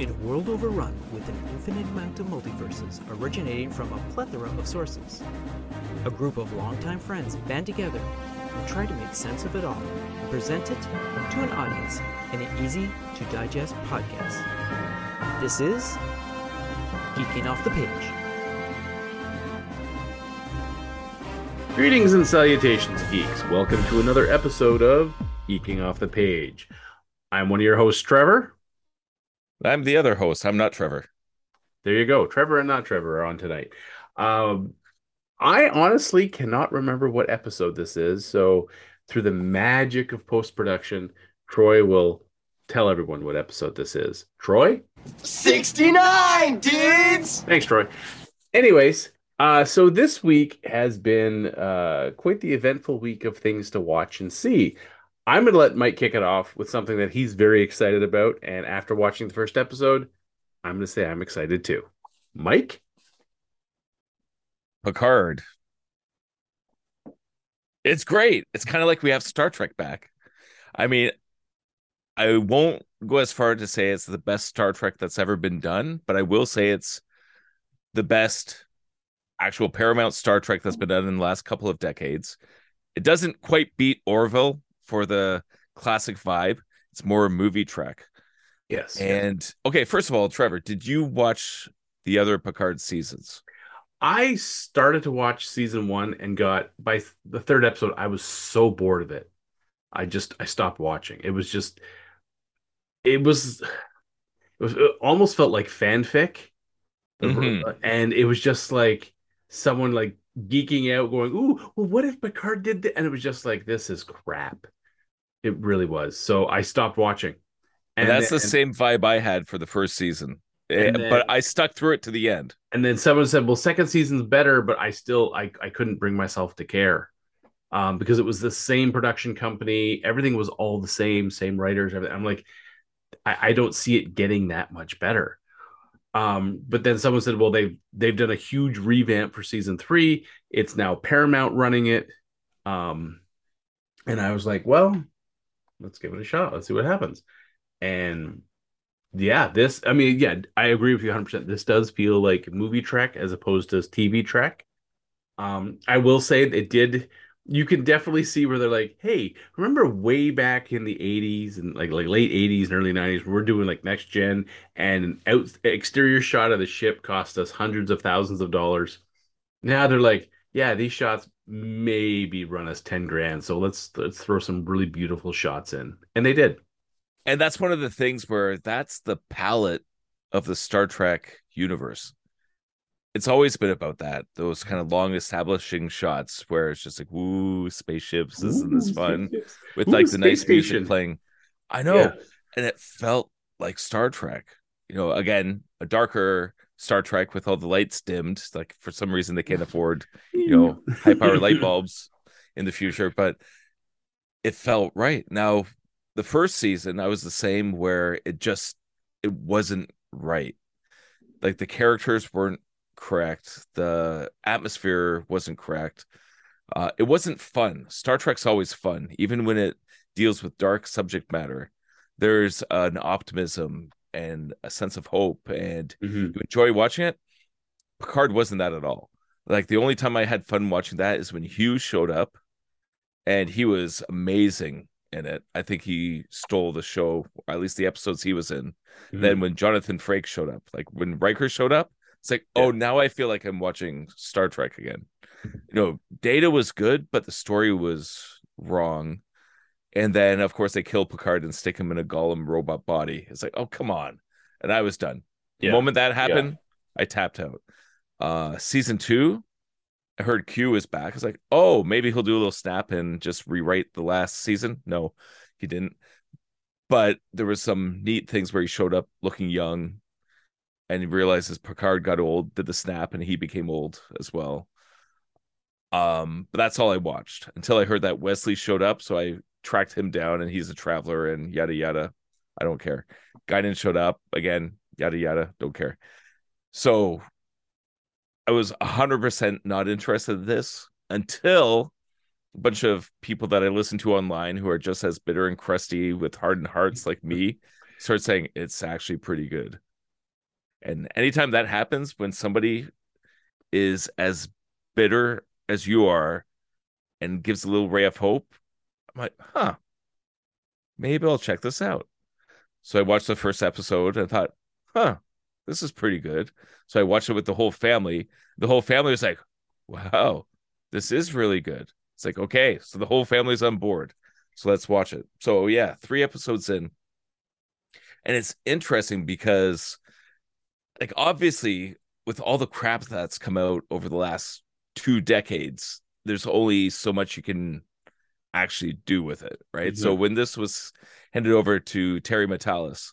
In a world overrun with an infinite amount of multiverses originating from a plethora of sources, a group of longtime friends band together and try to make sense of it all and present it to an audience in an easy to digest podcast. This is Geeking Off the Page. Greetings and salutations, geeks. Welcome to another episode of Geeking Off the Page. I'm one of your hosts, Trevor. I'm the other host. I'm not Trevor. There you go. Trevor and not Trevor are on tonight. Um, I honestly cannot remember what episode this is. So, through the magic of post production, Troy will tell everyone what episode this is. Troy? 69 dudes Thanks, Troy. Anyways, uh, so this week has been uh, quite the eventful week of things to watch and see. I'm going to let Mike kick it off with something that he's very excited about. And after watching the first episode, I'm going to say I'm excited too. Mike? Picard. It's great. It's kind of like we have Star Trek back. I mean, I won't go as far to say it's the best Star Trek that's ever been done, but I will say it's the best actual Paramount Star Trek that's been done in the last couple of decades. It doesn't quite beat Orville for the classic vibe. It's more a movie track. Yes. And okay, first of all, Trevor, did you watch the other Picard seasons? I started to watch season one and got by th- the third episode, I was so bored of it. I just I stopped watching. It was just it was it was it almost felt like fanfic. Mhm. And it was just like someone like geeking out, going, Ooh, well, what if Picard did that? And it was just like, this is crap. It really was. So I stopped watching. And that's the then- same vibe I had for the first season. Eh, And then- but I stuck through it to the end. and then someone said, "Well, second season's better," but I still I I couldn't bring myself to care, um, because it was the same production company, everything was all the same, same writers, everything. I'm like, I, I don't see it getting that much better. Um, but then someone said, "Well, they've they've done a huge revamp for season three. It's now Paramount running it." Um, and I was like, "Well, let's give it a shot. Let's see what happens." And yeah, this, I mean, yeah, I agree with you 100%. This does feel like movie track as opposed to TV track. Um, I will say it did, you can definitely see where they're like, hey, remember way back in the 80s and like like late 80s and early 90s, we're doing like next gen and an out exterior shot of the ship cost us hundreds of thousands of dollars. Now they're like, yeah, these shots maybe run us 10 grand. So let's let's throw some really beautiful shots in. And they did. And that's one of the things where that's the palette of the Star Trek universe. It's always been about that, those kind of long establishing shots where it's just like, woo, spaceships, isn't this fun? spaceships. With Ooh, like the nice space music station. playing. I know. Yeah. And it felt like Star Trek. You know, again, a darker Star Trek with all the lights dimmed. Like for some reason they can't afford you know high power light bulbs in the future but it felt right. Now the first season i was the same where it just it wasn't right. Like the characters weren't correct. The atmosphere wasn't correct. Uh it wasn't fun. Star trek's always fun even when it deals with dark subject matter. There's an optimism and a sense of hope and Mhm. you enjoy watching it. Picard wasn't that at all. Like the only time I had fun watching that is when Hughes showed up, and he was amazing in it. I think he stole the show, or at least the episodes he was in. Mhm. Then when Jonathan Frakes showed up, like when Riker showed up, it's like, oh, now I feel like I'm watching Star Trek again. You know, Data was good, but the story was wrong. And then, of course, they kill Picard and stick him in a golem robot body. It's like, oh, come on. And I was done. The moment that happened, I tapped out. Uh season two, I heard Q is back. It's like, oh, maybe he'll do a little snap and just rewrite the last season. No, he didn't. But there was some neat things where he showed up looking young and he realizes Picard got old, did the snap, and he became old as well. Um, but that's all I watched until I heard that Wesley showed up. So I tracked him down and he's a traveler and yada yada. I don't care. Guinan showed up again, yada yada, don't care. So I was 100% not interested in this until a bunch of people that I listen to online who are just as bitter and crusty with hardened hearts like me start saying it's actually pretty good. And anytime that happens, when somebody is as bitter as you are and gives a little ray of hope, I'm like, huh, maybe I'll check this out. So I watched the first episode and thought, huh, this is pretty good. So I watched it with the whole family. The whole family was like, wow, this is really good. It's like, okay, so the whole family's on board. So let's watch it. So yeah, three episodes in. And it's interesting because like obviously with all the crap that's come out over the last two decades, there's only so much you can actually do with it, right? Mm-hmm. So when this was handed over to Terry Matalas,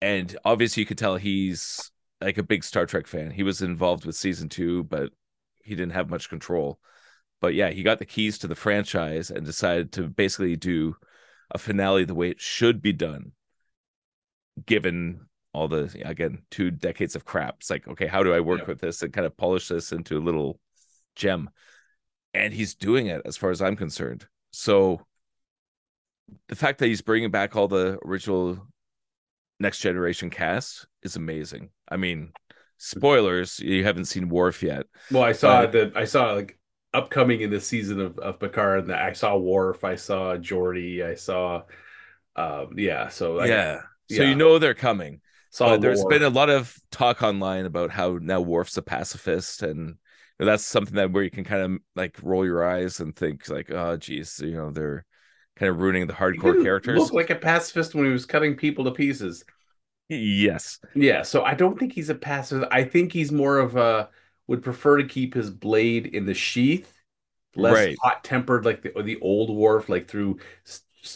and obviously you could tell he's like a big Star Trek fan. He was involved with season two, but he didn't have much control. But yeah, he got the keys to the franchise and decided to basically do a finale the way it should be done, given all the again two decades of crap. It's like, okay, how do I work yeah. with this and kind of polish this into a little gem? And he's doing it as far as I'm concerned. So the fact that he's bringing back all the original next generation cast is amazing. I mean, spoilers, you haven't seen Worf yet. Well, I saw but... the I saw like upcoming in the season of, of Picard and I saw Worf, I saw Geordi, I saw um yeah, so I, yeah. So yeah. you know they're coming. So there's been a lot of talk online about how now Worf's a pacifist, and that's something that where you can kind of like roll your eyes and think like, oh, geez, you know, they're kind of ruining the hardcore characters. Look like a pacifist when he was cutting people to pieces. Yes. Yeah. So I don't think he's a pacifist. I think he's more of a would prefer to keep his blade in the sheath, less right. hot tempered like the the old Worf, like through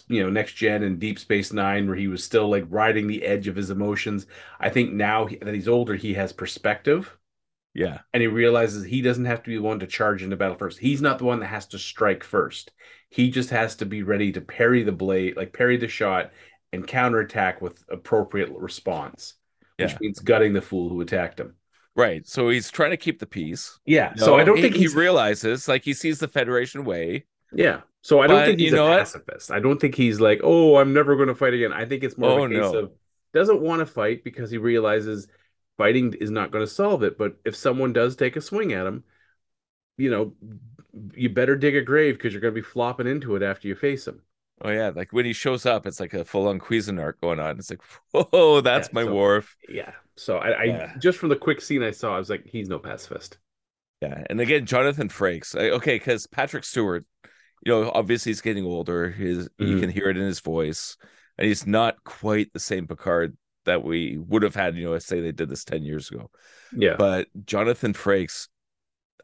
you know next gen and deep space nine where he was still like riding the edge of his emotions i think now that he's older he has perspective yeah and he realizes he doesn't have to be the one to charge into battle first he's not the one that has to strike first he just has to be ready to parry the blade like parry the shot and counterattack with appropriate response which yeah. means gutting the fool who attacked him right so he's trying to keep the peace yeah so i don't he, think he realizes like he sees the federation way yeah so I don't but, think he's you know a pacifist. What? I don't think he's like, oh, I'm never going to fight again. I think it's more oh, of a oh, case no. of doesn't want to fight because he realizes fighting is not going to solve it. But if someone does take a swing at him, you know, you better dig a grave because you're going to be flopping into it after you face him. Oh yeah, like when he shows up, it's like a full-on Cuisinart going on. It's like, whoa, that's yeah, my so, Worf. Yeah. So I, I yeah. just from the quick scene I saw, I was like, he's no pacifist. Yeah, and again, Jonathan Frakes. Okay, because Patrick Stewart you know, obviously he's getting older. His mm-hmm. you can hear it in his voice, and he's not quite the same Picard that we would have had. You know, say they did this ten years ago. Yeah, but Jonathan Frakes,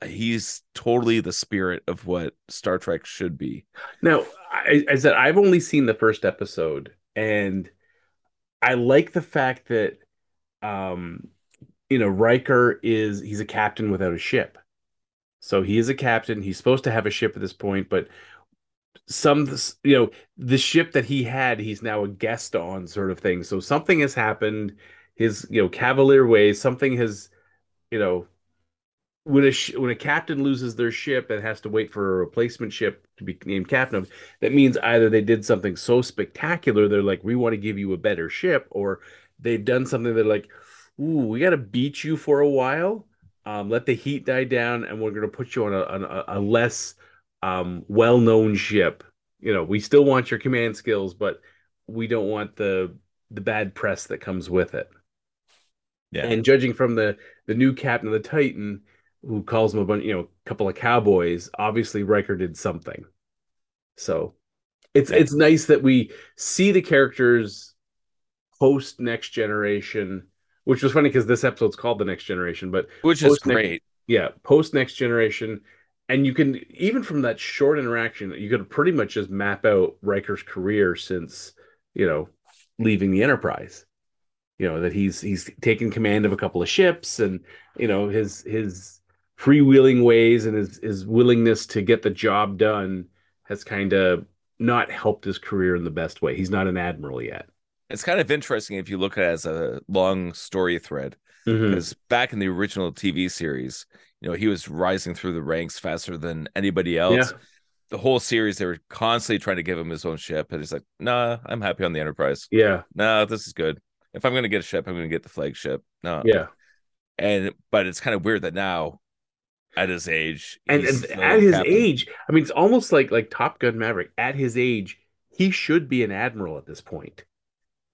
he's totally the spirit of what Star Trek should be. Now, I, I said I've only seen the first episode, and I like the fact that, um, you know, Riker is he's a captain without a ship. So he is a captain. He's supposed to have a ship at this point, but some you know the ship that he had he's now a guest on sort of thing. So something has happened his you know cavalier ways something has you know when a sh- when a captain loses their ship and has to wait for a replacement ship to be named captain of that means either they did something so spectacular they're like we want to give you a better ship or they've done something that like ooh we got to beat you for a while. Um, let the heat die down, and we're going to put you on a, on a, a less um, well-known ship. You know, we still want your command skills, but we don't want the the bad press that comes with it. Yeah. And judging from the the new captain of the Titan, who calls him a bunch, you know, a couple of cowboys, obviously Riker did something. So it's yeah. it's nice that we see the characters post next generation which was funny because this episode's called the next generation but which is great yeah post next generation and you can even from that short interaction you could pretty much just map out Riker's career since you know leaving the Enterprise. You know that he's he's taken command of a couple of ships and you know his his freewheeling ways and his his willingness to get the job done has kind of not helped his career in the best way. He's not an admiral yet. It's kind of interesting if you look at it as a long story thread because mm-hmm. back in the original tv series you know he was rising through the ranks faster than anybody else yeah. the whole series they were constantly trying to give him his own ship and he's like nah i'm happy on the enterprise yeah nah this is good if I'm gonna get a ship, I'm gonna get the flagship. No, Yeah. and but it's kind of weird that now, at his age, And, and at his captain. age, I mean, it's almost like like Top Gun Maverick. At his age, he should be an admiral at this point.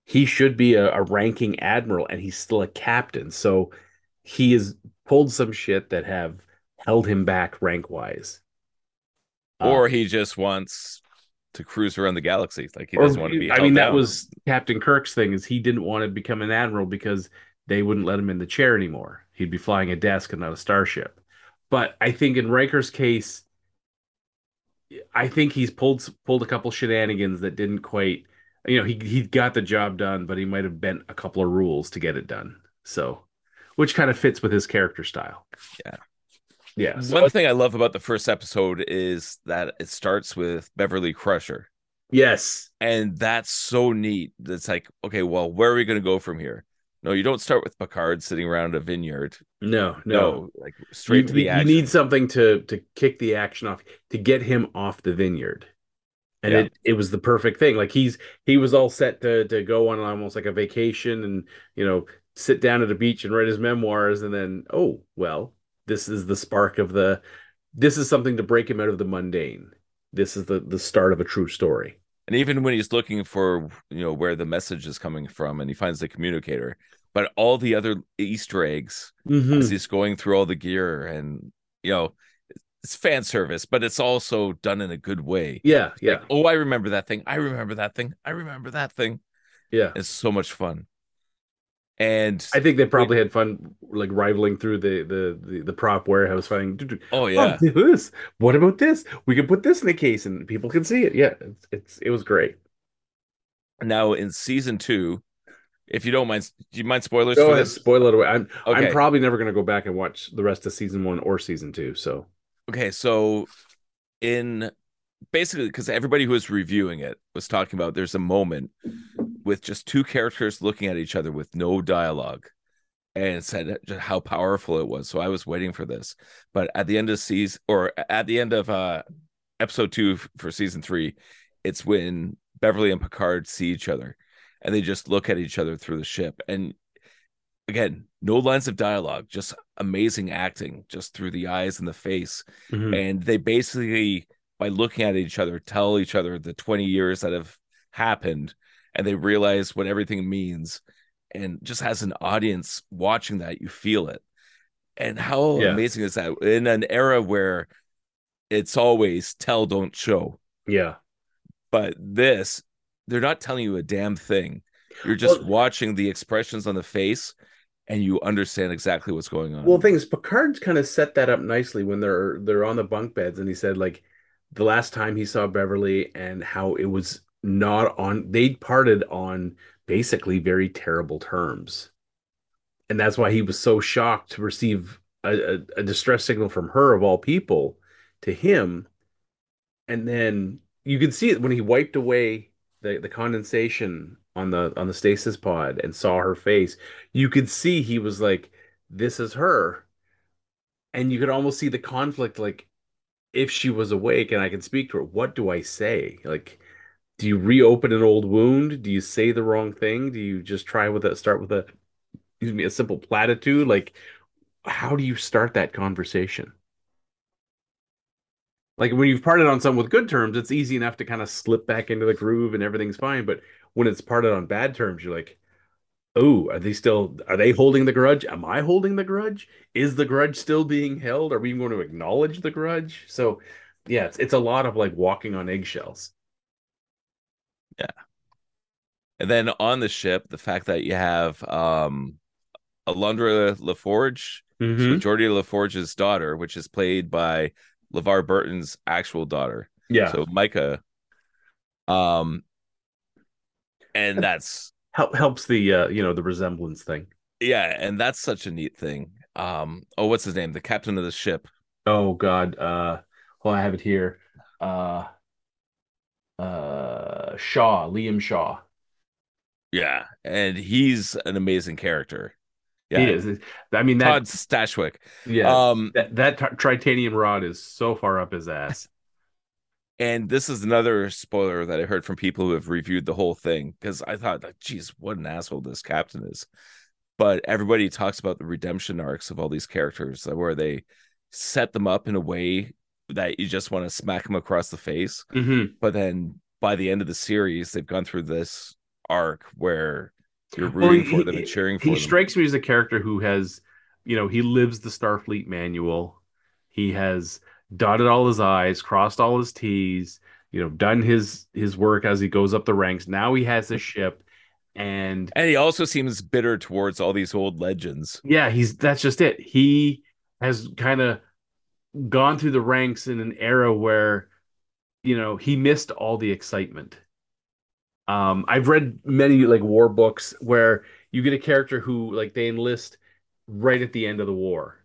He should be a, a ranking admiral, and he's still a captain. So he has pulled some shit that have held him back rank wise. Uh, or he just wants to cruise around the galaxy. Like he doesn't want to be. I mean, that down. was Captain Kirk's thing is he didn't want to become an admiral because they wouldn't let him in the chair anymore. He'd be flying a desk and not a starship. But I think in Riker's case, I think he's pulled pulled a couple shenanigans that didn't quite. You know, he he got the job done, but he might have bent a couple of rules to get it done. So, which kind of fits with his character style. Yeah. yeah. So One thing I love about the first episode is that it starts with Beverly Crusher. yes, and that's so neat. That's like, okay, well, where are we going to go from here? No, you don't start with Picard sitting around a vineyard. no, No, no, like straight you, to the you- action. You need something to to kick the action off to get him off the vineyard. And Yeah. it, it was the perfect thing. Like he's he was all set to to go on almost like a vacation and you know sit down at a beach and write his memoirs and then oh well this is the spark of the this is something to break him out of the mundane. This is the the start of a true story. and even when he's looking for, you know, where the message is coming from, and he finds the communicator, but all the other Easter eggs Mhm. as he's going through all the gear, and you know, it's fan service, but it's also done in a good way. Yeah, yeah, Like, oh, I remember that thing. I remember that thing. I remember that thing. yeah. It's so much fun. And I think they probably had fun like rivaling through the the the, the prop warehouse finding oh, oh yeah, Oh, this. What about this? We can put this in the case and people can see it. Yeah, it's, it's it was great. now in season two, if you don't mind, do you mind spoilers Go for ahead, spoil it away. I'm Okay. I'm probably never going to go back and watch the rest of season one or season two. So Okay, so in basically because everybody who was reviewing it was talking about there's a moment with just two characters looking at each other with no dialogue and said just how powerful it was. So i was waiting for this. But at the end of season or at the end of uh episode two for season three it's when beverly and picard see each other and they just look at each other through the ship. And again no lines of dialogue just amazing acting just through the eyes and the face. And they basically by looking at each other tell each other the 20 years that have happened and they realize what everything means and just as an audience watching that you feel it. And how Yeah. amazing is that? In an era where it's always tell don't show. Yeah, but this they're not telling you a damn thing. You're just Well- watching the expressions on the face and you understand exactly what's going on. Well, things Picard's kind of set that up nicely when they're they're on the bunk beds, and he said like the last time he saw Beverly and how it was not on. They'd parted on basically very terrible terms, and that's why he was so shocked to receive a, a, a distress signal from her of all people to him, and then you could see it when he wiped away the the condensation on the on the stasis pod and saw her face. You could see he was like this is her and you could almost see the conflict like if she was awake and i could speak to her what do i say like do you reopen an old wound do you say the wrong thing do you just try with a start with a excuse me a simple platitude like how do you start that conversation like when you've parted on some with good terms it's easy enough to kind of slip back into the groove and everything's fine but when it's parted on bad terms you're like oh, are they still are they holding the grudge? Am I holding the grudge? Is the grudge still being held? Are we even going to acknowledge the grudge? So yeah, it's, it's a lot of like walking on eggshells. And then on the ship, the fact that you have um Alondra LaForge, Mm-hmm. so LaForge's daughter, which is played by LeVar Burton's actual daughter. Yeah. So Mica. Um and that's Help, helps the uh, you know the resemblance thing. yeah, and that's such a neat thing. Um oh what's his name? The captain of the ship. Oh God. Uh well I have it here. Uh uh Shaw, Liam Shaw. Yeah, and he's an amazing character. Yeah. He is. I mean that Todd Stashwick. yeah. Um that that t- titanium rod is so far up his ass. And this is another spoiler that I heard from people who have reviewed the whole thing because I thought, like, geez, what an asshole this captain is. But everybody talks about the redemption arcs of all these characters where they set them up in a way that you just want to smack them across the face. Mm-hmm. But then by the end of the series, they've gone through this arc where you're Well, rooting he- for them he- and cheering for He them. strikes me as a character who has, you know, he lives the Starfleet manual. He has dotted all his I's, crossed all his T's, you know, done his his work as he goes up the ranks. Now he has a ship, and and he also seems bitter towards all these old legends. yeah, he's that's just it. He has kind of gone through the ranks in an era where, you know, he missed all the excitement. Um, I've read many like war books where you get a character who like they enlist right at the end of the war.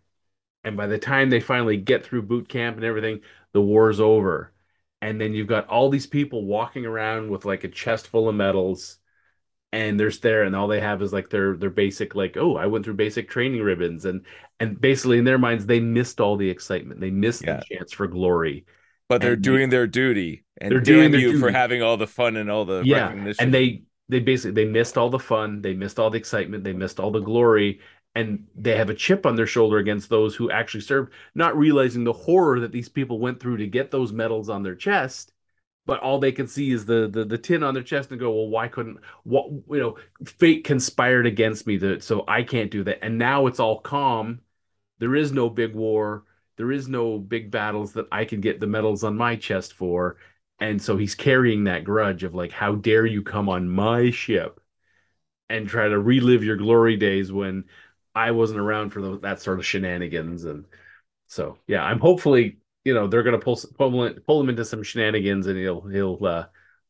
And by the time they finally get through boot camp and everything, the war's over. And then you've got all these people walking around with like a chest full of medals and they're there and all they have is like their their basic like oh I went through basic training ribbons and and basically in their minds they missed all the excitement. They missed Yeah. the chance for glory. But they're And- doing their duty, and They're doing you for having all the fun and all the yeah recognition. and they they basically they missed all the fun they missed all the excitement they missed all the glory and they have a chip on their shoulder against those who actually served not realizing the horror that these people went through to get those medals on their chest but all they can see is the the, the tin on their chest and go well why couldn't what you know fate conspired against me that so i can't do that. And now it's all calm. There is no big war. There is no big battles that i can get the medals on my chest for. And so he's carrying that grudge of like, how dare you come on my ship and try to relive your glory days when I wasn't around for those, that sort of shenanigans. And so, yeah, I'm hopefully, you know, they're gonna pull pull, him- pull him into some shenanigans, and he'll he'll uh,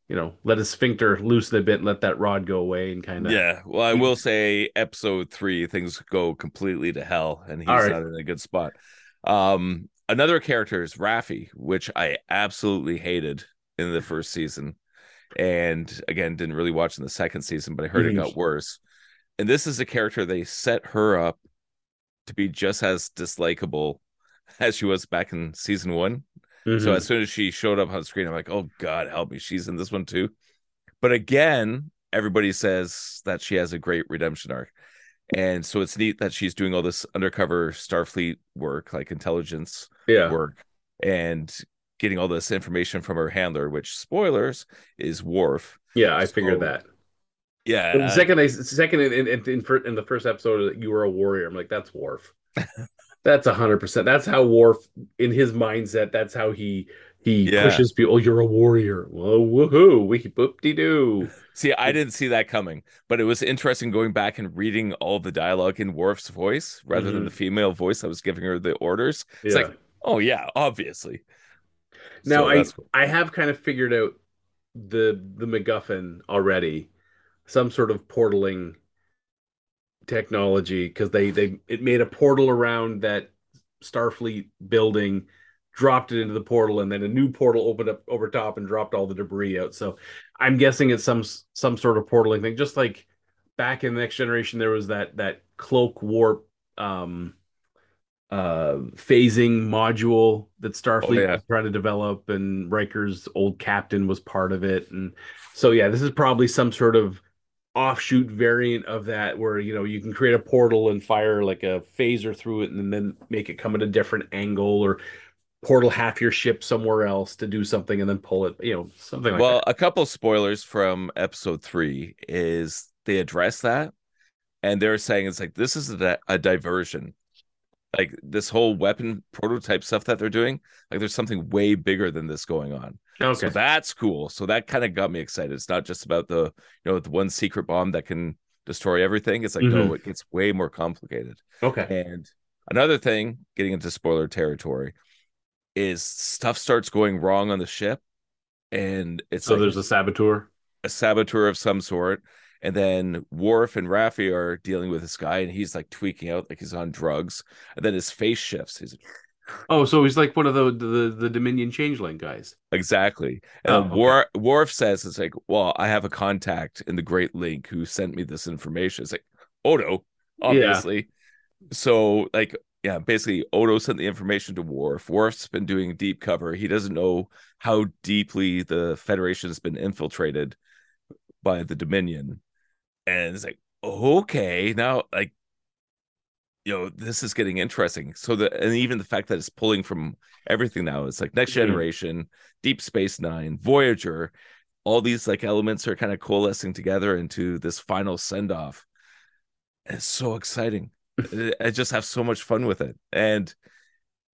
you know let his sphincter loosen a bit, and let that rod go away, and kind of yeah. Well, I will say, episode three, things go completely to hell, and he's right. not in a good spot. Um, another character is Raffi, which I absolutely hated in the first season, and again didn't really watch in the second season, but I heard it got worse. And this is a character they set her up to be just as dislikable as she was back in season one. So Mhm. as soon as she showed up on screen, I'm like, oh God, help me. She's in this one too. But again, everybody says that she has a great redemption arc. And so it's neat that she's doing all this undercover Starfleet work, like intelligence yeah, work, and getting all this information from her handler, which spoilers is Worf. yeah, I figured that. Yeah. The second, I second in, in, in, in the first episode, that you were a warrior. I'm like, that's Worf. that's a hundred percent. That's how Worf, in his mindset, that's how he he Yeah. pushes people. Oh, you're a warrior. Well, woohoo, we boop de doo. See, I didn't see that coming, but it was interesting going back and reading all the dialogue in Worf's voice rather than Mhm. the female voice that was giving her the orders. It's like, oh yeah, obviously. now So I that's- I have kind of figured out the the MacGuffin already, some sort of portaling technology because they they it made a portal around that Starfleet building, dropped it into the portal, and then a new portal opened up over top and dropped all the debris out. So I'm guessing it's some some sort of portaling thing, just like back in the next generation there was that that cloak warp um uh phasing module that Starfleet Oh, yeah. was trying to develop and Riker's old captain was part of it and so yeah this is probably some sort of offshoot variant of that where you know you can create a portal and fire like a phaser through it and then make it come at a different angle or portal half your ship somewhere else to do something and then pull it you know something like well, that. a couple spoilers from episode three is they address that, and they're saying it's like this is a, a diversion, like this whole weapon prototype stuff that they're doing. Like there's something way bigger than this going on. okay So that's cool. So that kind of got me excited. It's not just about the you know the one secret bomb that can destroy everything. It's like no, mm-hmm. it gets way more complicated. okay And another thing, getting into spoiler territory, is stuff starts going wrong on the ship, and it's so like there's a saboteur a saboteur of some sort. And then Worf and Raffi are dealing with this guy, and he's like tweaking out like he's on drugs. And then his face shifts. He's like, oh so he's like one of the the, the dominion changeling guys exactly. And Oh, okay. War- Worf says, "It's like, well, I have a contact in the Great Link who sent me this information." It's like Odo, obviously. So like yeah, basically Odo sent the information to Worf. Worf's been doing deep cover. He doesn't know how deeply the Federation has been infiltrated by the Dominion. And it's like, okay, now like you know, this is getting interesting. So the and even the fact that it's pulling from everything now, it's like next Mhm. generation, Deep Space Nine, Voyager, all these like elements are kind of coalescing together into this final send off. It's so exciting. I just have so much fun with it. And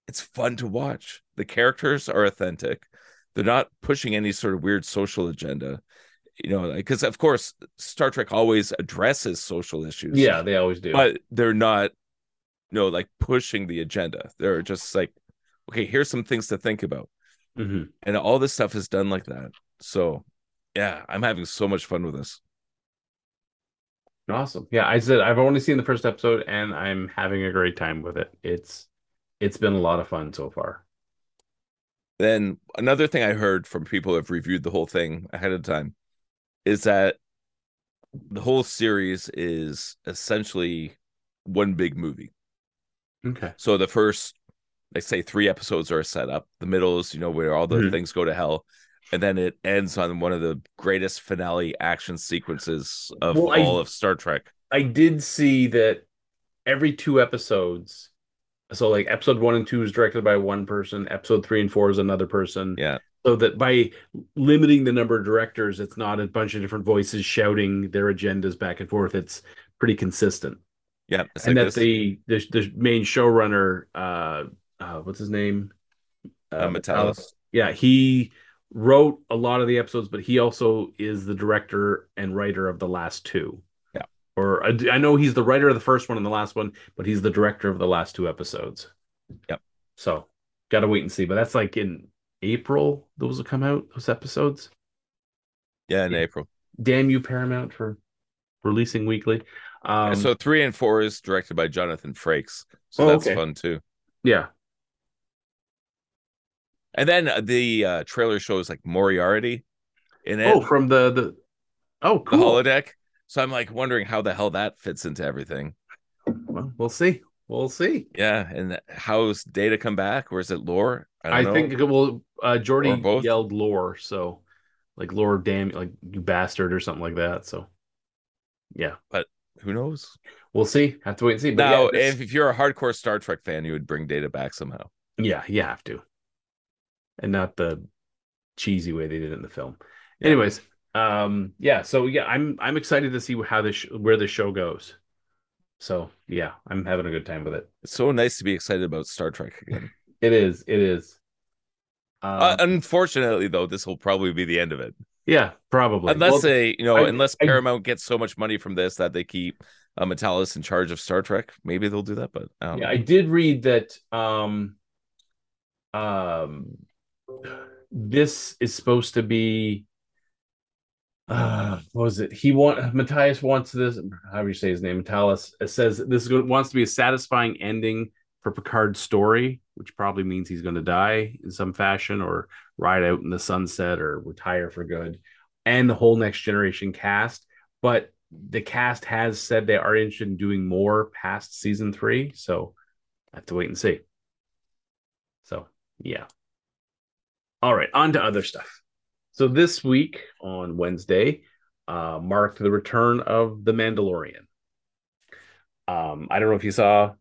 it's fun to watch. The characters are authentic. They're not pushing any sort of weird social agenda. You know, because of course Star Trek always addresses social issues. Yeah, they always do. But they're not, you know, like pushing the agenda. They're just like, okay, here's some things to think about. Mhm. And all this stuff is done like that. So yeah, I'm having so much fun with this. Awesome. Yeah, I said I've only seen the first episode and I'm having a great time with it. It's it's been a lot of fun so far. Then another thing I heard from people who have reviewed the whole thing ahead of time is that the whole series is essentially one big movie. Okay. So the first, like say, three episodes are set up. The middle is, you know, where all the Mhm. things go to hell, and then it ends on one of the greatest finale action sequences of Well, I- all of Star Trek. I did see that every two episodes, so like episode one and two is directed by one person, episode three and four is another person. Yeah. So that by limiting the number of directors, it's not a bunch of different voices shouting their agendas back and forth. It's pretty consistent. Yeah, and like that this. the, the the main showrunner, uh, uh, what's his name? Uh, Matalas. Yeah, he wrote a lot of the episodes, but he also is the director and writer of the last two. Yeah. Or I, I know he's the writer of the first one and the last one, but he's the director of the last two episodes. Yep. So got to wait and see. But that's like in April. Those will come out. Those episodes. yeah, in yeah. April. Damn you, Paramount, for releasing weekly. Um, And so three and four is directed by Jonathan Frakes, so Oh, that's okay. fun too. yeah, And then uh, the uh, trailer shows like Moriarty in it, Oh, from the the oh the holodeck. So I'm like wondering how the hell that fits into everything. Well, we'll see. We'll see. Yeah, and how's Data come back, or is it lore? I, know. think well, uh, Geordi yelled "lore," so like "lore, damn, like you bastard" or something like that. So yeah, but who knows. we'll see. Have to wait and see. But Now, yeah, if, if you're a hardcore Star Trek fan, you would bring Data back somehow. yeah, you have to, and not the cheesy way they did it in the film. Yeah. Anyways, um, yeah. So yeah, I'm I'm excited to see how this where the show goes. So yeah, I'm having a good time with it. It's so nice to be excited about Star Trek again. It is. It is. Um, uh, unfortunately, though, this will probably be the end of it, yeah, probably. unless Well, they, you know, I- unless I- Paramount gets so much money from this that they keep uh, Matalas in charge of Star Trek. Maybe they'll do that, but I don't yeah. I did read that um um this is supposed to be uh what was it? He want Matthias wants this however you say his name, it says this is wants to be a satisfying ending for Picard's story, which probably means he's going to die in some fashion or ride out in the sunset or retire for good. And the whole next generation cast, but the cast has said they are interested in doing more past season three, so I have to wait and see. So yeah. All right, on to other stuff. So this week on Wednesday uh, marked the return of the Mandalorian. Um, I don't know if you saw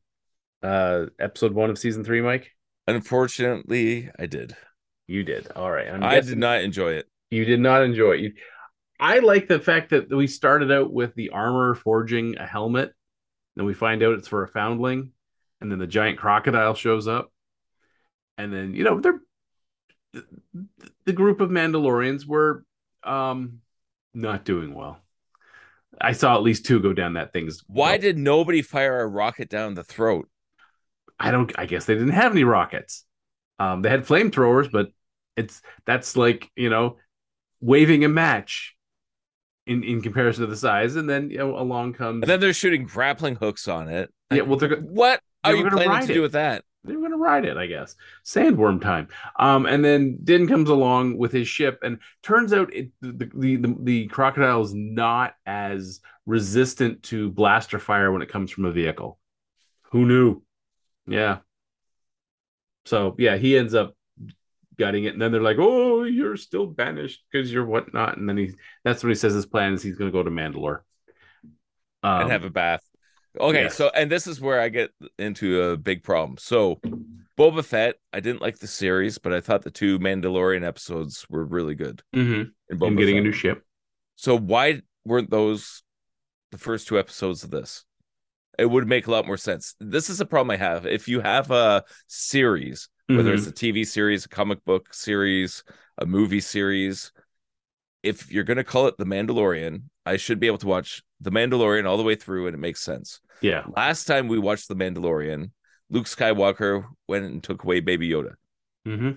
uh, episode one of season three, Mike. Unfortunately, I did. You did. All right. I did not enjoy it. You did not enjoy it. You, I like the fact that we started out with the armor forging a helmet, then we find out it's for a foundling, and then the giant crocodile shows up, and then you know they're the, the group of Mandalorians were um not doing well. I saw at least two go down that thing's. Why did nobody fire a rocket down the throat? I don't. I guess they didn't have any rockets. Um, they had flamethrowers, but it's that's like you know waving a match in in comparison to the size, and then you know along comes. And then they're shooting grappling hooks on it. yeah, well, they're What They are were you planning to it. do with that? they're going to ride it, I guess. Sandworm time. Um, and then Din comes along with his ship, and turns out it, the, the the the crocodile is not as resistant to blaster fire when it comes from a vehicle. Who knew? Yeah. So yeah, he ends up gutting it, and then they're like, "Oh, you're still banished because you're whatnot," and then he that's what he says his plan is he's going to go to Mandalore um, and have a bath. Okay, yeah. so and this is where I get into a big problem. So Boba Fett, I didn't like the series, but I thought the two Mandalorian episodes were really good. mhm. Him Boba getting a new ship. So why weren't those the first two episodes of this? It would make a lot more sense. This is a problem I have. If you have a series, whether Mhm. it's a TV series, a comic book series, a movie series, if you're going to call it The Mandalorian, I should be able to watch The Mandalorian all the way through and it makes sense. yeah, Last time we watched The Mandalorian, Luke Skywalker went and took away Baby Yoda. hmm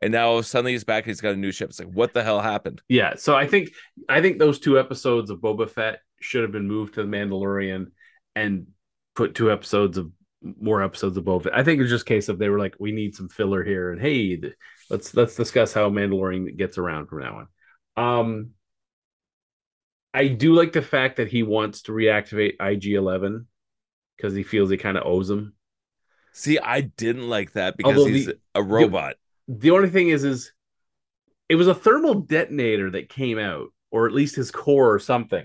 And now suddenly he's back and he's got a new ship. It's like, what the hell happened? yeah. So I think I think those two episodes of Boba Fett should have been moved to the Mandalorian and put two episodes of more episodes of Fett. I think it's just a case of they were like, we need some filler here, and hey, let's let's discuss how Mandalorian gets around from now on. Um, I do like the fact that he wants to reactivate IG Eleven because he feels he kind of owes him. See, I didn't like that because Although he's the- a robot. the only thing is is it was a thermal detonator that came out or at least his core or something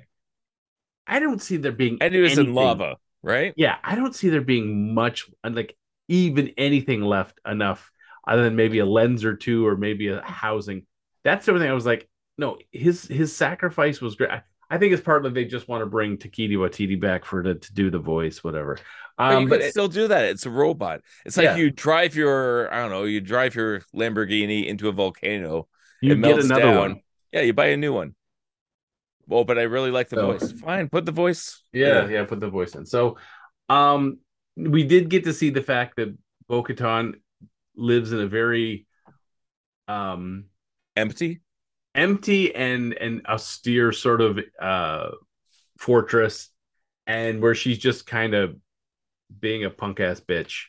i don't see there being and it was in lava, right? yeah i don't see there being much like even anything left enough other than maybe a lens or two or maybe a housing that's everything i was like no his his sacrifice was great i, I think it's partly they just want to bring Taika Waititi back for to, to do the voice whatever But um can but it- still do that. It's a robot. It's like Yeah. you drive your, I don't know, you drive your Lamborghini into a volcano. you get another down. one Yeah, you buy a new one. Well, but I really like the So- voice. Fine, put the voice. Yeah, yeah, put the voice in. So, um, we did get to see the fact that Bo Katan lives in a very um Empty. empty and and austere sort of uh fortress and where she's just kind of being a punk ass bitch.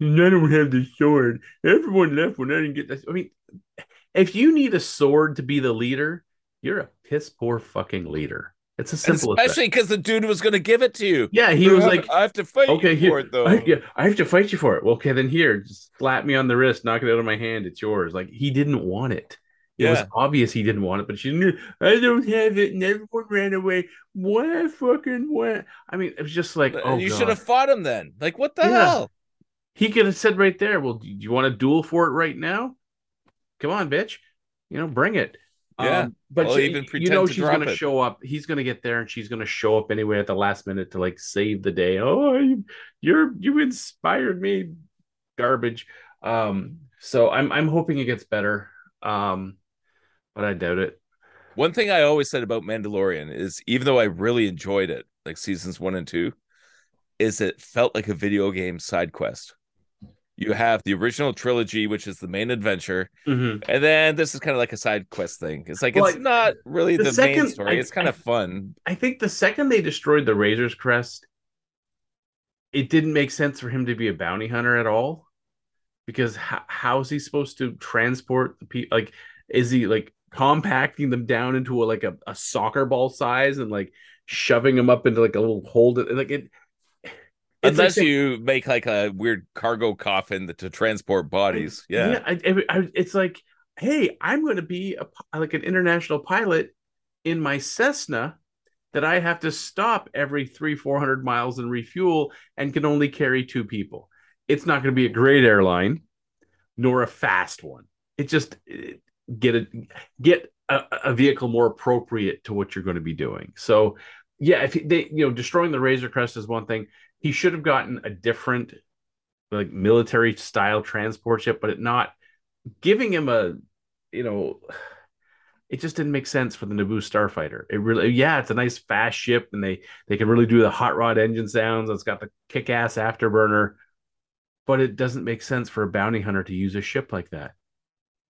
I don't have the sword. Everyone left when I didn't get this. I mean, if you need a sword to be the leader, you're a piss poor fucking leader. It's And simple especially because the dude was going to give it to you. Yeah, he was like, I have to fight okay, you here, for it though. I, yeah, I have to fight you for it. Well, okay, then here, just slap me on the wrist, knock it out of my hand. It's yours. Like he didn't want it. It was obvious he didn't want it, but she knew I don't have it, and everyone ran away. Why fucking what? I mean, it was just like, uh, oh, you God. should have fought him then. Like, what the Yeah. hell? He could have said right there, "Well, do you want to duel for it right now? Come on, bitch. You know, bring it." Yeah. Um, but Well, she- even you know she's going to show up. He's going to get there, and she's going to show up anyway at the last minute to like save the day. Oh, you, you're you inspired me, garbage. Um, so I'm I'm hoping it gets better. Um, but I doubt it. One thing I always said about Mandalorian is even though I really enjoyed it, like seasons one and two, is it felt like a video game side quest. You have the original trilogy, which is the main adventure, mm-hmm. and then this is kind of like a side quest thing. It's like Well, it's I- not really the the, second- main story. I- it's kind I- of fun. I think the second they destroyed the Razor's Crest, it didn't make sense for him to be a bounty hunter at all. Because how, how is he supposed to transport the people? Like, is he like compacting them down into a, like a, a soccer ball size and like shoving them up into like a little hole? To, like it. It's like Unless you make like a weird cargo coffin to transport bodies. Yeah. I, I, I- it's like, hey, I'm going to be a, like an international pilot in my Cessna that I have to stop every three, four hundred miles and refuel, and can only carry two people. It's not going to be a great airline, nor a fast one. It just eh, get a get a, a vehicle more appropriate to what you're going to be doing. So, yeah, if they, you know, destroying the Razor Crest is one thing. He should have gotten a different, like military style transport ship, but it not giving him a, you know, it just didn't make sense for the Naboo starfighter. It really, yeah, it's a nice fast ship, and they they can really do the hot rod engine sounds. It's got the kick ass afterburner, but it doesn't make sense for a bounty hunter to use a ship like that.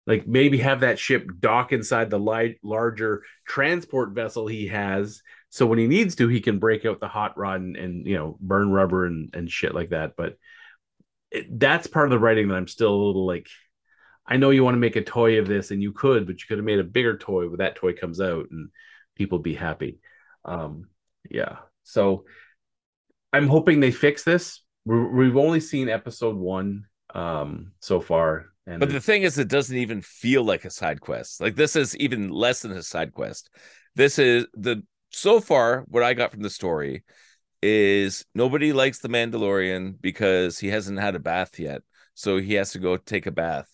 Like maybe have that ship dock inside the larger transport vessel he has, so when he needs to, he can break out the hot rod and, and you know burn rubber and and shit like that. But it, that's part of the writing that I'm still a little like. I know you want to make a toy of this, and you could, but you could have made a bigger toy when that toy comes out, and people be happy. Um, yeah. So I'm hoping they fix this. we have only seen episode one um so far, and But the thing is, it doesn't even feel like a side quest. Like this is even less than a side quest. This is the so far what I got from the story is nobody likes the Mandalorian because he hasn't had a bath yet. So he has to go take a bath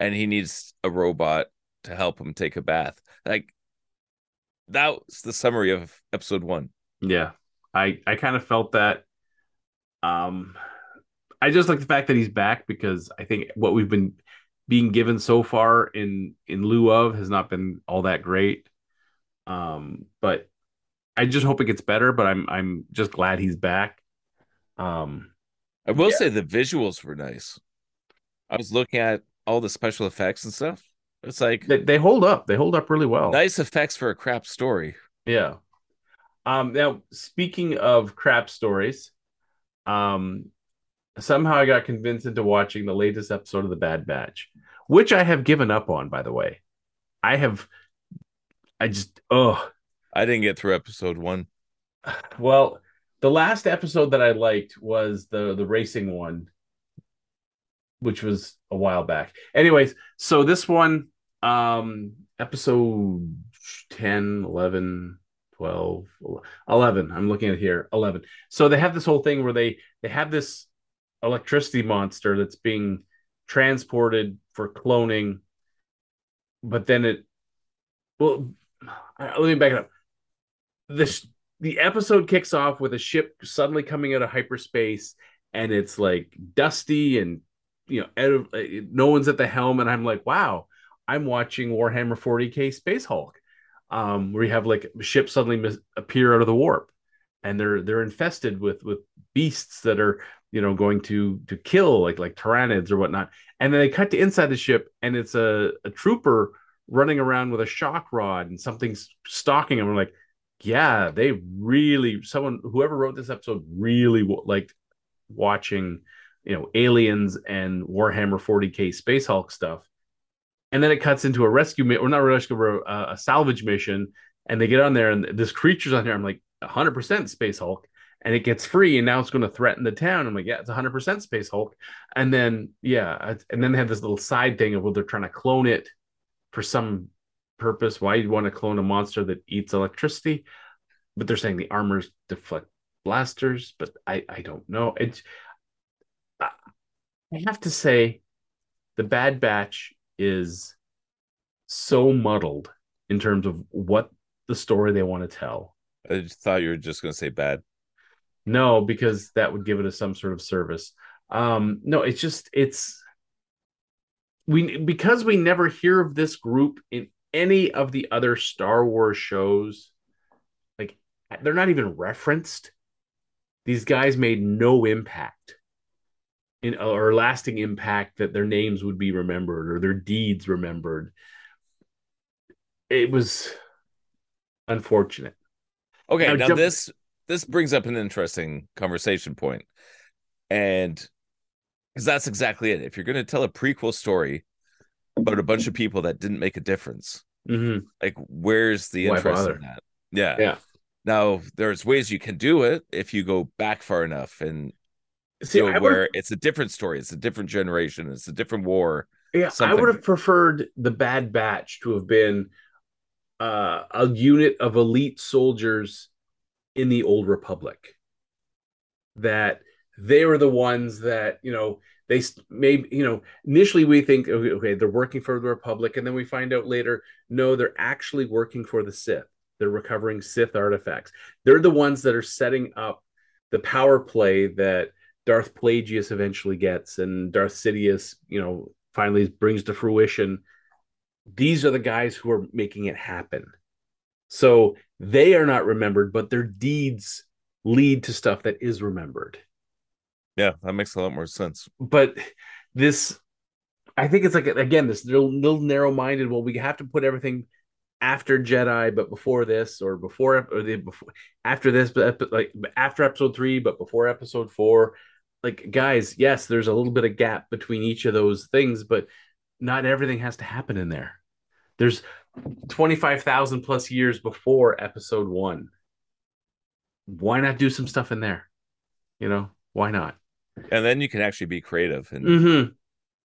and he needs a robot to help him take a bath. Like that was the summary of episode 1. yeah, I I kind of felt that. Um, I just like the fact that he's back because I think what we've been being given so far in in lieu of has not been all that great. Um, but I just hope it gets better. But I'm I'm just glad he's back. Um, I will Yeah. say the visuals were nice. I was looking at all the special effects and stuff. It's like they, they hold up. They hold up really well. nice effects for a crap story. Yeah. Um, now speaking of crap stories, um, somehow I got convinced into watching the latest episode of The Bad Batch, which I have given up on, by the way. I have, I just, oh, I didn't get through episode one. well, the last episode that I liked was the the racing one, which was a while back. Anyways, so this one, um, episode 10, 11, 12, 11. I'm looking at here, 11. So they have this whole thing where they they have this electricity monster that's being transported for cloning, but then it well, let me back it up. This the episode kicks off with a ship suddenly coming out of hyperspace and it's like dusty and you know no one's at the helm and i'm like wow i'm watching warhammer 40k space hulk um where you have like ships suddenly mis- appear out of the warp and they're they're infested with with beasts that are you know going to to kill like like Tyranids or whatnot and then they cut to inside the ship and it's a, a trooper running around with a shock rod and something's stalking him. I'm like yeah, they really someone whoever wrote this episode really liked watching, you know, aliens and Warhammer 40k Space Hulk stuff. And then it cuts into a rescue or not a rescue, but a, a salvage mission, and they get on there and this creature's on there. I'm like 100% Space Hulk, and it gets free, and now it's going to threaten the town. I'm like, yeah, it's 100% Space Hulk. And then yeah, and then they have this little side thing of well, they're trying to clone it for some purpose why you want to clone a monster that eats electricity. But they're saying the armors deflect blasters but i i don't know. It's i I have to say the bad batch is so muddled in terms of what the story they want to tell. I just thought you were just going to say bad. no because that would give it a some sort of service. Um no it's just it's we because we never hear of this group in any of the other star wars shows like they're not even referenced. These guys made no impact in or lasting impact that their names would be remembered or their deeds remembered. It was unfortunate. Okay, Now now, jump- this this brings up an interesting conversation point, and because that's exactly it. If you're going to tell a prequel story about a bunch of people that didn't make a difference, Mhm. like where's the Why interest bother? in that? Yeah. Yeah. Now there's ways you can do it if you go back far enough and See, go I would where it's a different story, it's a different generation, it's a different war. Yeah, I would have preferred the Bad Batch to have been uh, a unit of elite soldiers in the Old Republic. That they were the ones that you know they maybe you know initially we think okay, okay they're working for the Republic, and then we find out later no they're actually working for the Sith. They're recovering Sith artifacts. They're the ones that are setting up the power play that Darth Plagueis eventually gets, and Darth Sidious, you know, finally brings to fruition. These are the guys who are making it happen. So they are not remembered, but their deeds lead to stuff that is remembered. Yeah, that makes a lot more sense. But this, I think it's like again this little, little narrow-minded. Well, we have to put everything after Jedi, but before this, or before or the before after this, but like after Episode three, but before Episode four. Like guys, yes, there's a little bit of gap between each of those things, but not everything has to happen in there. There's 25,000 plus years before episode one. Why not do some stuff in there? You know, why not? And then you can actually be creative and Mm-hmm.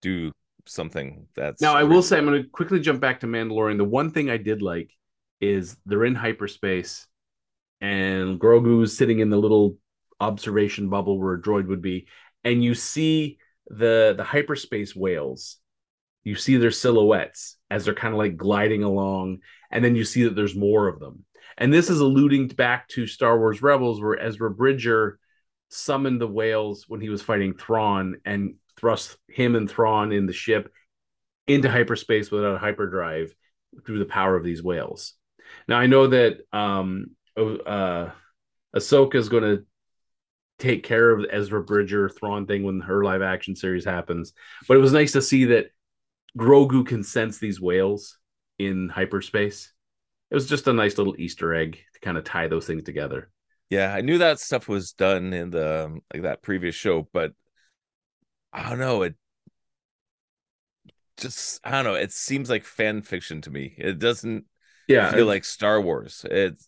do something that's Now, I will say, I'm going to quickly jump back to Mandalorian. The one thing I did like is they're in hyperspace, and Grogu's sitting in the little observation bubble where a droid would be, and you see the the hyperspace whales. You see their silhouettes as they're kind of like gliding along, and then you see that there's more of them. And this is alluding back to Star Wars Rebels, where Ezra Bridger summoned the whales when he was fighting Thrawn and thrust him and Thrawn in the ship into hyperspace without a hyperdrive through the power of these whales. Now I know that um uh Ahsoka is going to take care of the Ezra Bridger Thrawn thing when her live action series happens, but it was nice to see that Grogu can sense these whales in hyperspace. It was just a nice little Easter egg to kind of tie those things together. Yeah i knew that stuff was done in the um, like that previous show but i don't know it just i don't know it seems like fan fiction to me it doesn't Yeah, feel like star wars it's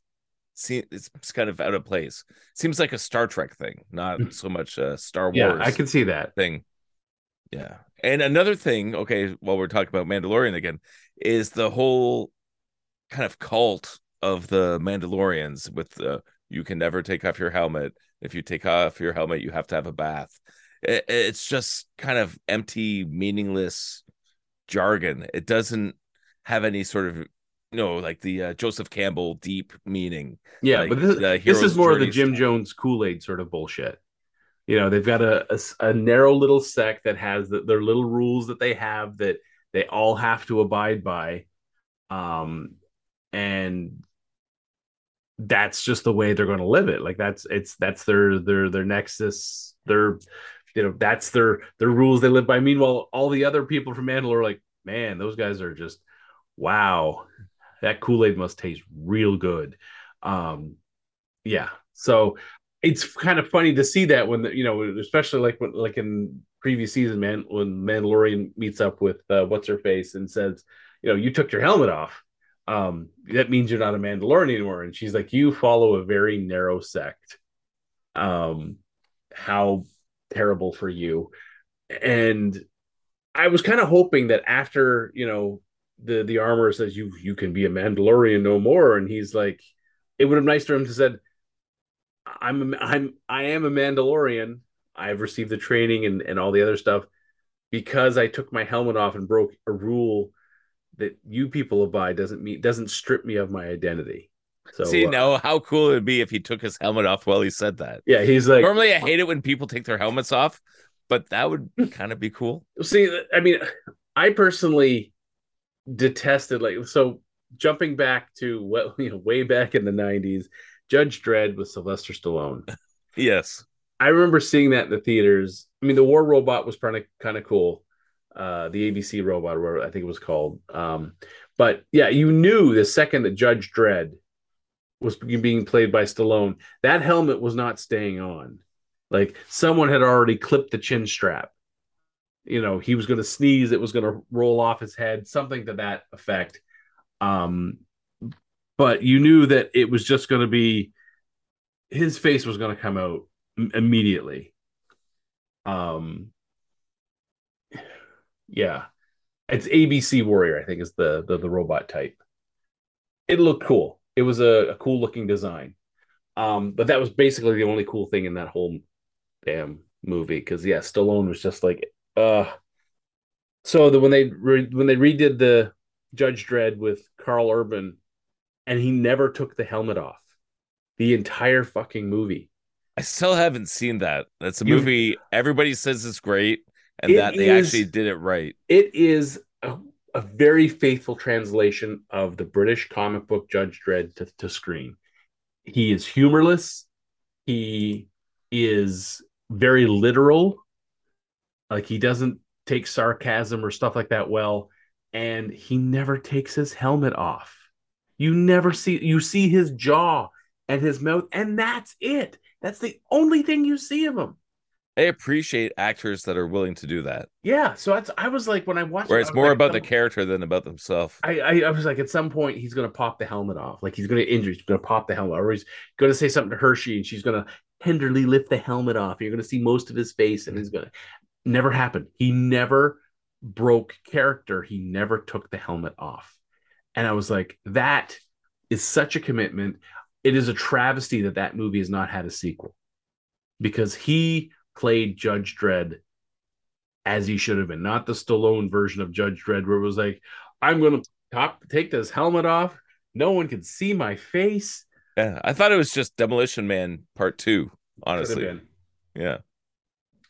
see- it's kind of out of place seems like a star trek thing not so much a star wars yeah, I can see that. thing. Yeah. And another thing, okay, while we're talking about Mandalorian again, is the whole kind of cult of the Mandalorians with the you can never take off your helmet. If you take off your helmet, you have to have a bath. It, it's just kind of empty, meaningless jargon. It doesn't have any sort of, you know, like the uh, Joseph Campbell deep meaning. Yeah, like but this, the this is more of the Jim stuff. Jones Kool Aid sort of bullshit. You know, they've got a a narrow little sect that has the, their little rules that they have that they all have to abide by, um, and that's just the way they're going to live it. Like that's it's that's their their their nexus. Their you know that's their their rules they live by. Meanwhile, all the other people from Mandalore are like, man, those guys are just wow. That Kool Aid must taste real good. Um, yeah. So it's kind of funny to see that when you know, especially like when like in previous season, man, when Mandalorian meets up with uh, what's her face and says, you know, you took your helmet off. Um, that means you're not a Mandalorian anymore. And she's like, you follow a very narrow sect. Um, how terrible for you. And I was kind of hoping that after, you know, the the armor says you you can be a Mandalorian no more, and he's like, it would have nice for him to said, I'm I'm I am a Mandalorian. I've received the training and and all the other stuff because I took my helmet off and broke a rule that you people abide doesn't mean doesn't strip me of my identity. So See, uh, now how cool it would be if he took his helmet off while he said that. yeah, he's like Normally, I hate it when people take their helmets off, but that would kind of be cool. see i mean i personally detested like so jumping back to what you know way back in the 90s judge dredd with sylvester stallone Yes. i remember seeing that in the theaters i mean the war robot was kind of kind of cool uh the abc robot or whatever i think it was called. Um but yeah you knew the second that judge dredd was being played by stallone that helmet was not staying on. Like someone had already clipped the chin strap. You know he was going to sneeze it was going to roll off his head something to that effect. Um but you knew that it was just going to be his face was going to come out im- immediately. Um yeah. It's abc warrior i think is the the, the robot type. It looked cool. It was a, a cool looking design. Um but that was basically the only cool thing in that whole damn movie because yeah stallone was just like uh so the when they re, when they redid the judge dredd with Karl Urban and he never took the helmet off the entire fucking movie. I still haven't seen that. That's a You- movie everybody says is great, and It that they is- actually did it right. it is a, a very faithful translation of the british comic book judge dredd to, to screen. He is humorless. He is very literal. Like he doesn't take sarcasm or stuff like that well. And he never takes his helmet off. You never see you see his jaw and his mouth and that's it. That's the only thing you see of him I appreciate actors that are willing to do that, yeah so that's i was like when i watched where it's more like, about the character than about themselves. I, I, I was like, at some point, he's going to pop the helmet off. Like he's going to injure, he's going to pop the helmet, or he's going to say something to Hershey, and she's going to tenderly lift the helmet off. You're going to see most of his face, and he's going to mm-hmm. never happened. He never broke character. He never took the helmet off. And I was like, that is such a commitment. It is a travesty that that movie has not had a sequel because he played Judge Dredd as he should have been, not the Stallone version of Judge Dredd, where it was like, I'm going to top, take this helmet off. No one can see my face. Yeah, I thought it was just Demolition Man Part Two. Honestly, yeah.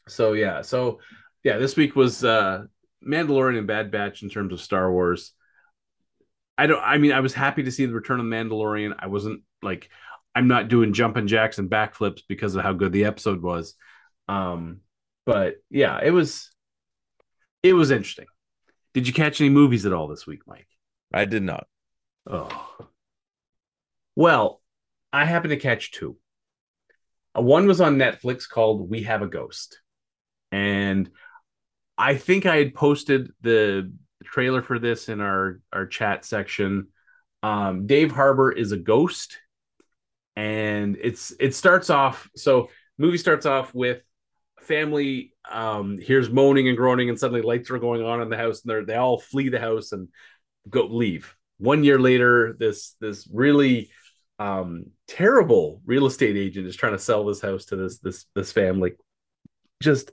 So yeah, so yeah, this week was uh Mandalorian and Bad Batch in terms of Star Wars. I don't. I mean, I was happy to see the return of Mandalorian. I wasn't like, I'm not doing jumping jacks and backflips because of how good the episode was. Um, but yeah, it was, it was interesting. Did you catch any movies at all this week, Mike? I did not. Oh, well, I happened to catch two. Uh, one was on Netflix called We Have a Ghost, and I think I had posted the trailer for this in our our chat section. Um, Dave Harbour is a ghost, and it's it starts off. So movie starts off with family um hears moaning and groaning and suddenly lights are going on in the house and they they all flee the house and go leave. One year later this this really um terrible real estate agent is trying to sell this house to this this this family. Just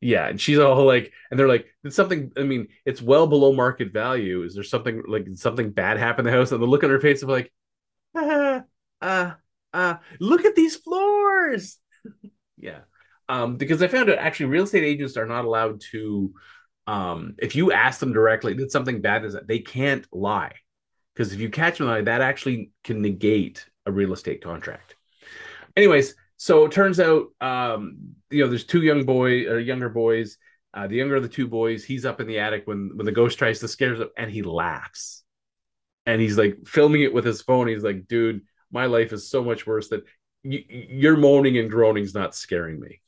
yeah and she's all like and they're like did something i mean it's well below market value. Is there something like something bad happen in the house? And the look on her face of like ah ah ah look at these floors. Yeah um because i found out actually real estate agents are not allowed to um if you ask them directly did something bad is that they can't lie because if you catch them lying that actually can negate a real estate contract anyways so it turns out, um, you know, there's two young boy or uh, younger boys. Uh, the younger of the two boys, he's up in the attic when when the ghost tries to scare him, and he laughs, and he's like filming it with his phone. He's like, "Dude, my life is so much worse that y- your moaning and groaning is not scaring me."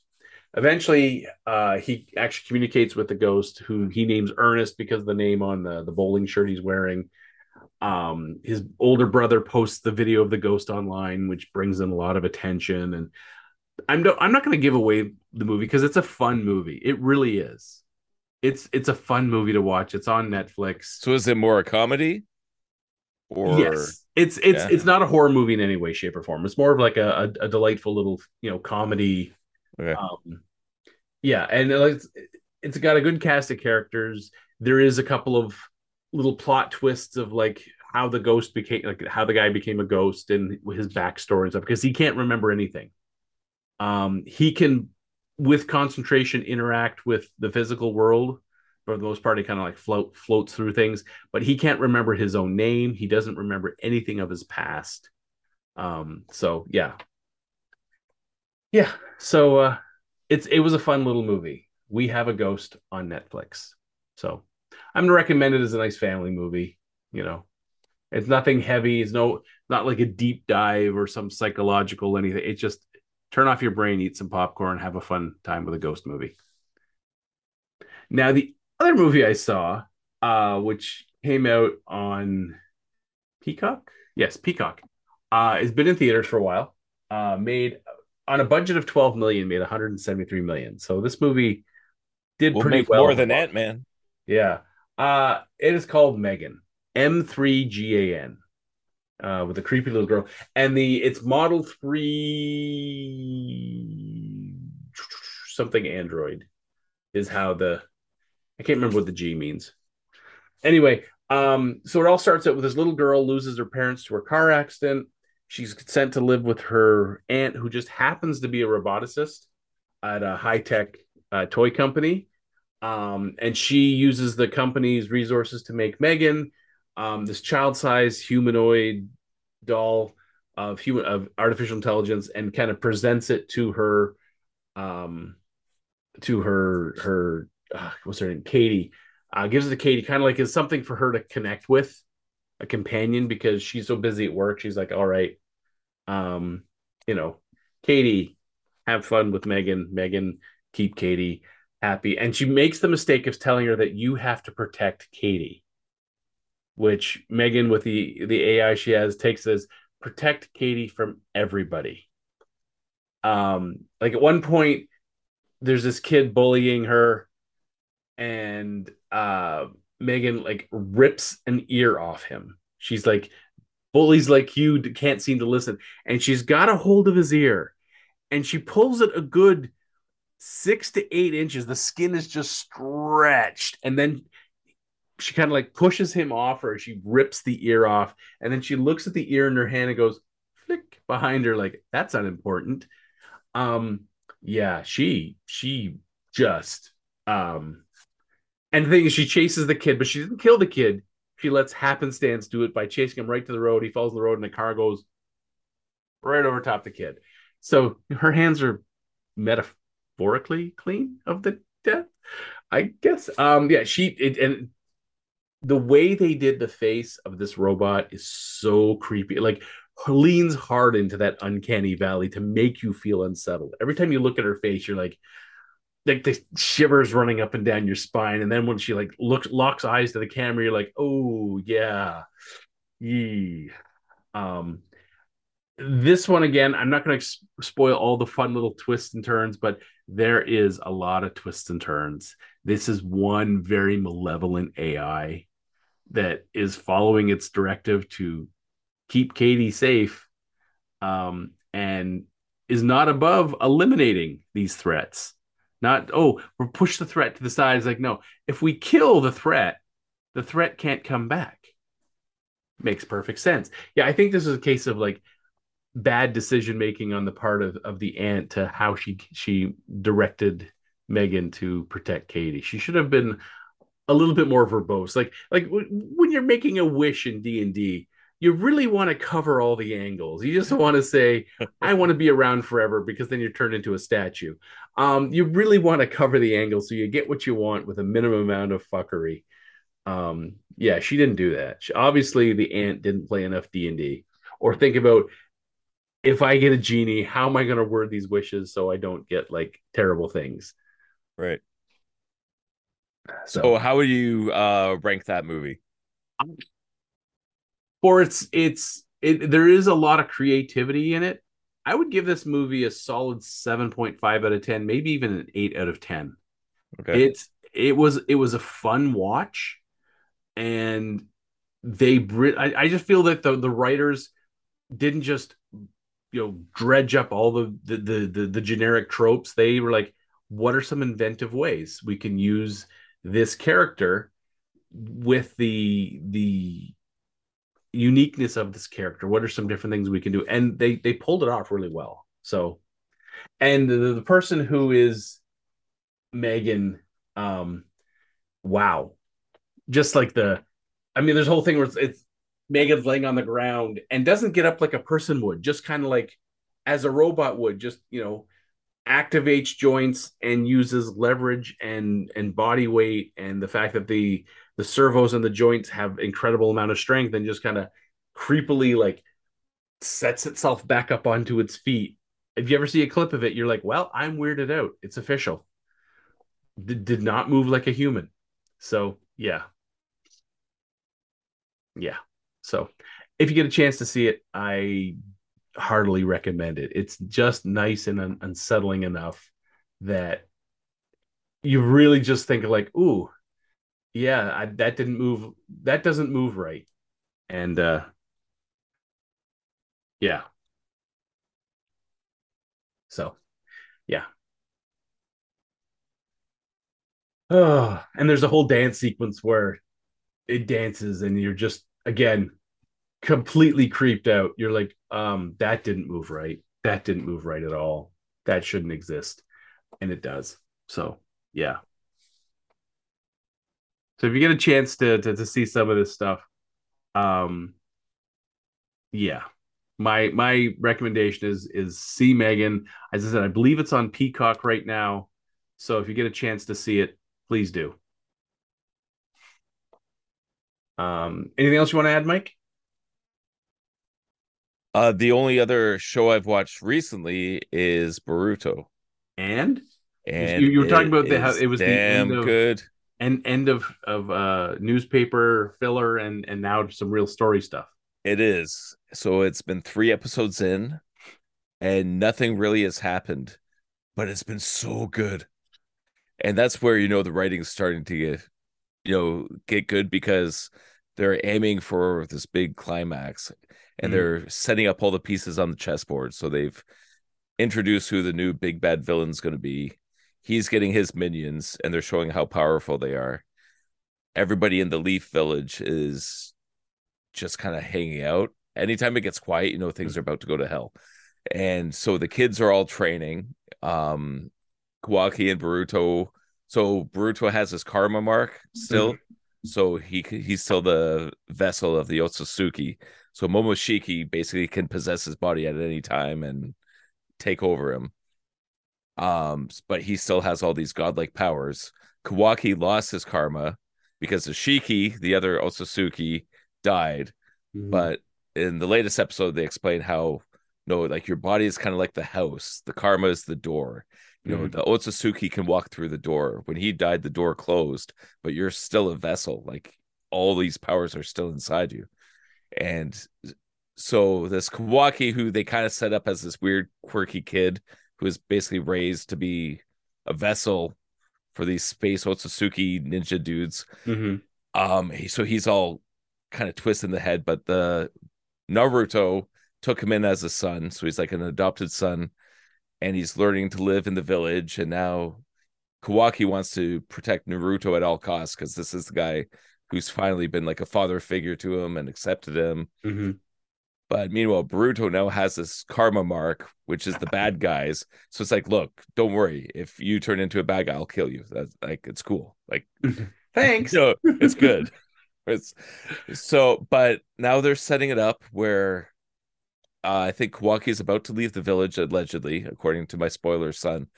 Eventually, uh, he actually communicates with the ghost, who he names Ernest because of the name on the the bowling shirt he's wearing. Um, his older brother posts the video of the ghost online, which brings in a lot of attention. And I'm no, I'm not going to give away the movie because it's a fun movie. It really is. It's it's a fun movie to watch. It's on Netflix. So is it more a comedy? Or yes, it's it's yeah. it's not a horror movie in any way, shape, or form. It's more of like a, a, a delightful little you know comedy. Okay. Um, yeah, and it's it's got a good cast of characters. There is a couple of little plot twists of like how the ghost became like how the guy became a ghost and his backstory and stuff because he can't remember anything. Um he can with concentration interact with the physical world. For the most part he kind of like float floats through things but he can't remember his own name. He doesn't remember anything of his past. Um so yeah. Yeah so uh it's it was a fun little movie we have a ghost on netflix so I'm gonna recommend it as a nice family movie. You know, it's nothing heavy. It's no not like a deep dive or some psychological anything. It's just turn off your brain, eat some popcorn, have a fun time with a ghost movie. Now the other movie I saw, uh, which came out on Peacock, yes, Peacock, uh, has been in theaters for a while. Uh, made on a budget of 12 million, made 173 million. So this movie did we'll pretty well. More than Ant Man. Yeah. Uh, it is called Megan. M3GAN. Uh, with a creepy little girl. And the it's Model 3 something Android is how the I can't remember what the G means. Anyway, um, so it all starts out with this little girl loses her parents to a car accident. She's sent to live with her aunt, who just happens to be a roboticist at a high tech uh, toy company. Um, and she uses the company's resources to make Megan, um, this child-sized humanoid doll of human of artificial intelligence, and kind of presents it to her, um, to her her uh, what's her name, Katie. Uh, gives it to Katie, kind of like as something for her to connect with, a companion, because she's so busy at work. She's like, all right, um, you know, Katie, have fun with Megan. Megan, keep Katie happy. And she makes the mistake of telling her that you have to protect Katie, which Megan, with the the AI she has, takes as protect Katie from everybody. Um, like at one point, there's this kid bullying her, and uh, Megan like rips an ear off him. She's like, bullies like you can't seem to listen, and she's got a hold of his ear, and she pulls it a good six to eight inches. The skin is just stretched, and then she kind of like pushes him off her. She rips the ear off, and then she looks at the ear in her hand and goes flick behind her, like that's unimportant. Um, yeah, she she just um, and the thing is, she chases the kid, but she didn't kill the kid. She lets happenstance do it by chasing him right to the road. He falls in the road, and the car goes right over top the kid. So her hands are metaphorically clean of the death, I guess. Um, yeah, she it, and the way they did the face of this robot is so creepy. Like leans hard into that uncanny valley to make you feel unsettled. Every time you look at her face, you're like, like the shivers running up and down your spine. And then when she like looks locks eyes to the camera, you're like, oh yeah, yee. Um, this one again, I'm not going to spoil all the fun little twists and turns, but there is a lot of twists and turns. This is one very malevolent AI that is following its directive to keep Katie safe um, and is not above eliminating these threats. Not, oh, we'll push the threat to the side. It's like, no, if we kill the threat, the threat can't come back. Makes perfect sense. Yeah, I think this is a case of like bad decision making on the part of, of the aunt to how she she directed Megan to protect Katie. She should have been a little bit more verbose. Like like when you're making a wish in D and D, you really want to cover all the angles. You just want to say, "I want to be around forever," because then you're turned into a statue. Um, you really want to cover the angles so you get what you want with a minimum amount of fuckery. Um, yeah, she didn't do that. She, obviously, the aunt didn't play enough D and D, or think about if I get a genie, how am I going to word these wishes so I don't get like terrible things? Right. So, so how would you uh, rank that movie? For its its it, there is a lot of creativity in it. I would give this movie a solid 7.5 out of 10, maybe even an 8 out of 10. Okay. It's it was it was a fun watch and they I, I just feel that the the writers didn't just you know dredge up all the the the the, the generic tropes. They were like what are some inventive ways we can use this character with the the uniqueness of this character. What are some different things we can do? And they they pulled it off really well. So and the, the person who is megan um wow. Just like the i mean there's a whole thing where it's, it's megan's laying on the ground and doesn't get up like a person would just kind of like as a robot would just you know activates joints and uses leverage and and body weight and the fact that the the servos and the joints have incredible amount of strength and just kind of creepily like sets itself back up onto its feet. If you ever see a clip of it, you're like, well, I'm weirded out. It's official. D- did not move like a human. So yeah. Yeah. So if you get a chance to see it, I heartily recommend it. It's just nice and un- unsettling enough that you really just think like, ooh, yeah, I, that didn't move. That doesn't move right. And uh yeah. So, yeah. Oh, and there's a whole dance sequence where it dances and you're just again completely creeped out. You're like, um, that didn't move right. That didn't move right at all. That shouldn't exist. And it does. So yeah. So if you get a chance to to, to see some of this stuff, um yeah. My my recommendation is is see Megan. As I said, I believe it's on Peacock right now. So if you get a chance to see it, please do. Um, anything else you want to add, Mike? Uh, the only other show I've watched recently is Boruto, and and you, you were talking about the how it was damn the of, good and end of of uh newspaper filler and and now some real story stuff. It is. So it's been three episodes in, and nothing really has happened, but it's been so good. And that's where you know the writing's starting to get, you know, get good because they're aiming for this big climax and Mhm. they're setting up all the pieces on the chessboard. So they've introduced who the new big bad villain's going to be. He's getting his minions and they're showing how powerful they are. Everybody in the Leaf Village is just kind of hanging out. Anytime it gets quiet, you know things are about to go to hell. And so the kids are all training. Um Kawaki and Boruto. So Boruto has his karma mark still. So he he's still the vessel of the Otsutsuki. So Momoshiki basically can possess his body at any time and take over him. Um, but he still has all these godlike powers. Kawaki lost his karma because the Shiki, the other Otsutsuki, died. Mhm. But in the latest episode, they explain how no, like your body is kind of like the house, the karma is the door. You know, Mhm. the Otsutsuki can walk through the door. When he died, the door closed, but you're still a vessel. Like all these powers are still inside you. And so this Kawaki, who they kind of set up as this weird, quirky kid who is basically raised to be a vessel for these space Otsutsuki ninja dudes. Mhm. Um, he, so he's all kind of twisted in the head, but the Naruto took him in as a son, so he's like an adopted son, and he's learning to live in the village. And now Kawaki wants to protect Naruto at all costs because this is the guy who's finally been like a father figure to him and accepted him. Mhm. But meanwhile, Boruto now has this karma mark, which is the bad guys. So it's like, look, don't worry. If you turn into a bad guy, I'll kill you. That's like it's cool. Like Thanks. no, it's good. It's so, but now they're setting it up where uh, I think Kawaki is about to leave the village, allegedly, according to my spoiler son,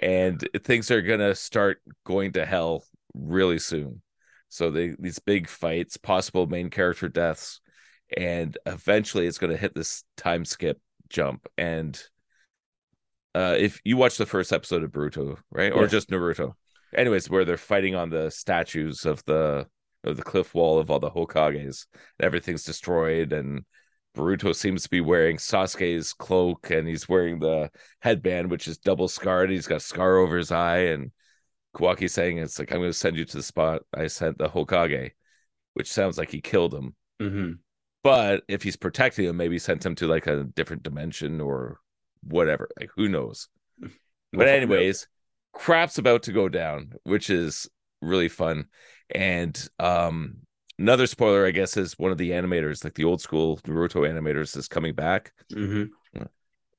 and things are gonna start going to hell really soon. So they these big fights, possible main character deaths, and eventually it's gonna hit this time skip jump. And uh, if you watch the first episode of Naruto, right, or just Naruto, anyways, where they're fighting on the statues of the of the cliff wall of all the Hokages, everything's destroyed, and Boruto seems to be wearing Sasuke's cloak, and he's wearing the headband, which is double scarred. He's got a scar over his eye, and Kawaki saying it's like I'm going to send you to the spot I sent the Hokage, which sounds like he killed him. Mhm. But if he's protecting him, maybe sent him to like a different dimension or whatever. Like who knows? But anyways, crap's about to go down, which is really fun. And um another spoiler, I guess, is one of the animators, like the old school Naruto animators, is coming back. Mhm.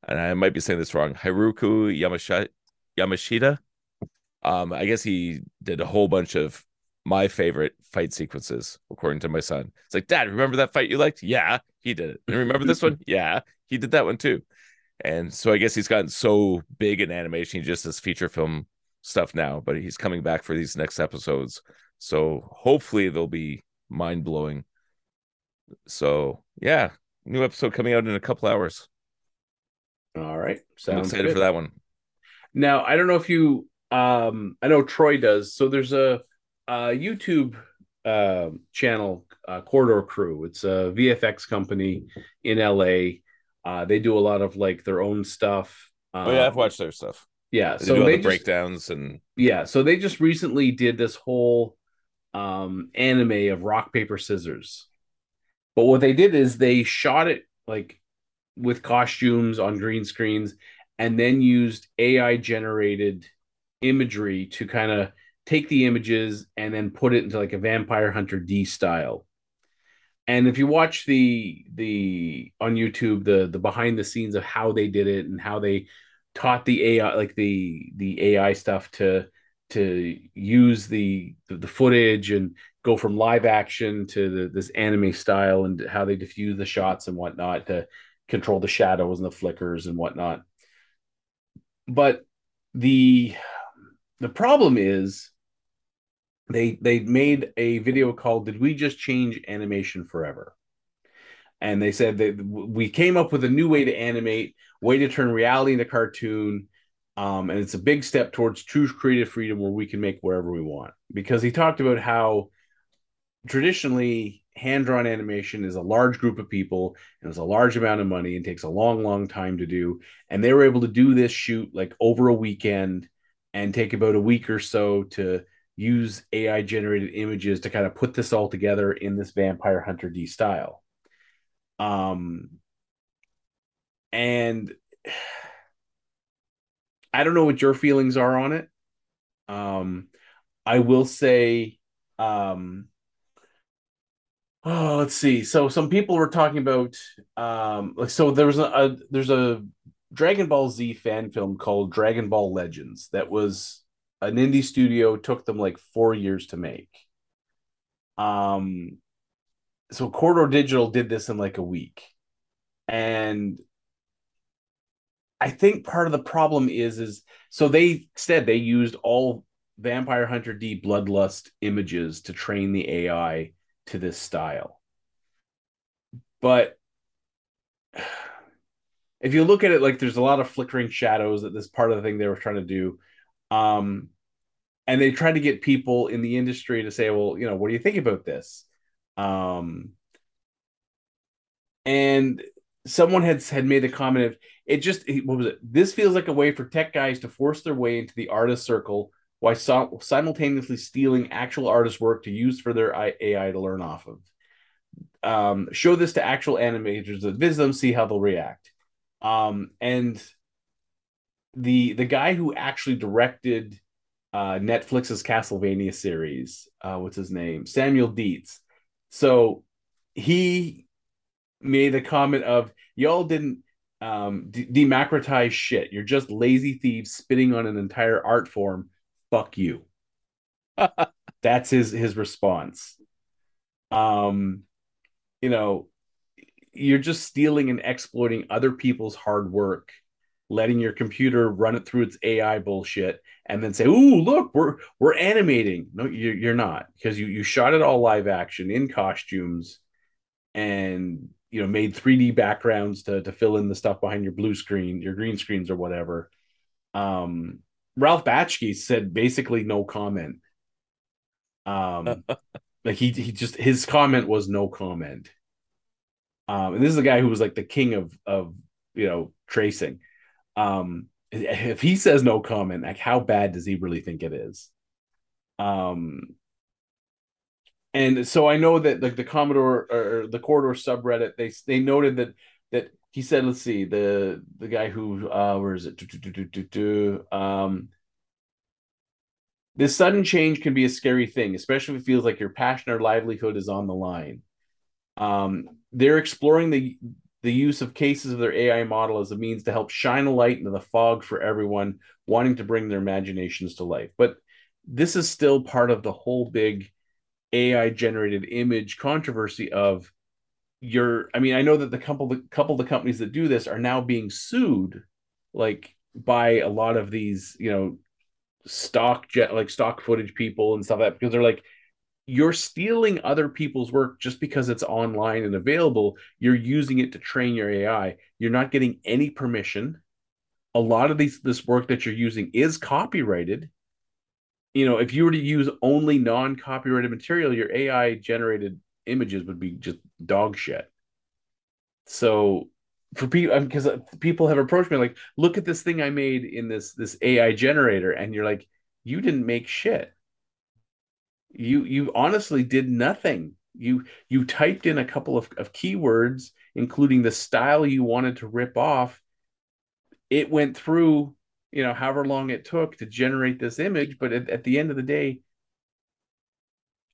And I might be saying this wrong. Haruku Yamashita Yamashita. Um, I guess he did a whole bunch of my favorite fight sequences, according to my son. It's like, Dad, remember that fight you liked? Yeah, he did it. And remember this one? Yeah, he did that one too. And so I guess he's gotten so big in animation, he just does feature film stuff now, but he's coming back for these next episodes. So hopefully they'll be mind blowing. So yeah, new episode coming out in a couple hours. All right. I'm excited good. for that one. Now, I don't know if you um I know Troy does. So there's a, a YouTube um channel uh, Corridor Crew. It's a VFX company in LA. Uh they do a lot of like their own stuff. Oh yeah, I've Um, watched their stuff. Yeah, They so they the just, breakdowns and yeah, so they just recently did this whole um anime of rock paper scissors. But what they did is they shot it like with costumes on green screens and then used AI generated imagery to kind of take the images and then put it into like a vampire hunter D style. And if you watch the the on YouTube the the behind the scenes of how they did it and how they taught the AI like the the AI stuff to to use the the, footage and go from live action to the, this anime style and how they diffuse the shots and whatnot to control the shadows and the flickers and whatnot. But the the problem is they they made a video called "Did we just change animation forever?" And they said that we came up with a new way to animate, way to turn reality into cartoon, um, and it's a big step towards true creative freedom where we can make wherever we want. Because he talked about how traditionally hand drawn animation is a large group of people and it's a large amount of money and takes a long, long time to do. And they were able to do this shoot like over a weekend and take about a week or so to use AI generated images to kind of put this all together in this Vampire Hunter D style. Um, and I don't know what your feelings are on it. Um, I will say, um, oh, let's see. So some people were talking about, um, like, so there was a, a there's a Dragon Ball Z fan film called Dragon Ball Legends that was an indie studio took them like four years to make. Um, so Corridor Digital did this in like a week, and I think part of the problem is is so they said they used all Vampire Hunter D Bloodlust images to train the AI to this style. But if you look at it like there's a lot of flickering shadows that this part of the thing they were trying to do. Um and they tried to get people in the industry to say, well, you know, what do you think about this? Um and someone had had made a comment of it just what was it? This feels like a way for tech guys to force their way into the artist circle while so- simultaneously stealing actual artist work to use for their ai to learn off of. Um, show this to actual animators that visit them see how they'll react. Um, and the the guy who actually directed uh, netflix's castlevania series uh, what's his name Samuel Deats so he made a comment of y'all didn't um, de- democratize shit. You're just lazy thieves spitting on an entire art form. Fuck you. That's his his response. Um, you know, you're just stealing and exploiting other people's hard work, letting your computer run it through its AI bullshit, and then say, "Ooh, look, we're we're animating." No, you're, you're not because you you shot it all live action in costumes, and you know made 3D backgrounds to to fill in the stuff behind your blue screen, your green screens or whatever. Um, Ralph Bakshi said basically no comment. Um, like he he just his comment was no comment. Um, and this is a guy who was like the king of of you know tracing. Um, if he says no comment, like how bad does he really think it is? Um, and so I know that like the Commodore or the Corridor subreddit, they they noted that that he said, let's see, the the guy who uh where is it? Um this sudden change can be a scary thing, especially if it feels like your passion or livelihood is on the line. Um, they're exploring the the use of cases of their AI model as a means to help shine a light into the fog for everyone wanting to bring their imaginations to life. But this is still part of the whole big AI generated image controversy of your I mean I know that the couple the couple of the companies that do this are now being sued like by a lot of these you know stock jet like stock footage people and stuff like that because they're like you're stealing other people's work just because it's online and available you're using it to train your AI you're not getting any permission a lot of these this work that you're using is copyrighted you know, if you were to use only non-copyrighted material, your AI generated images would be just dog shit. So for people, because um, uh, people have approached me like, look at this thing I made in this this AI generator, and you're like, you didn't make shit. You you honestly did nothing. You you typed in a couple of, of keywords, including the style you wanted to rip off. It went through you know however long it took to generate this image but at, at, the end of the day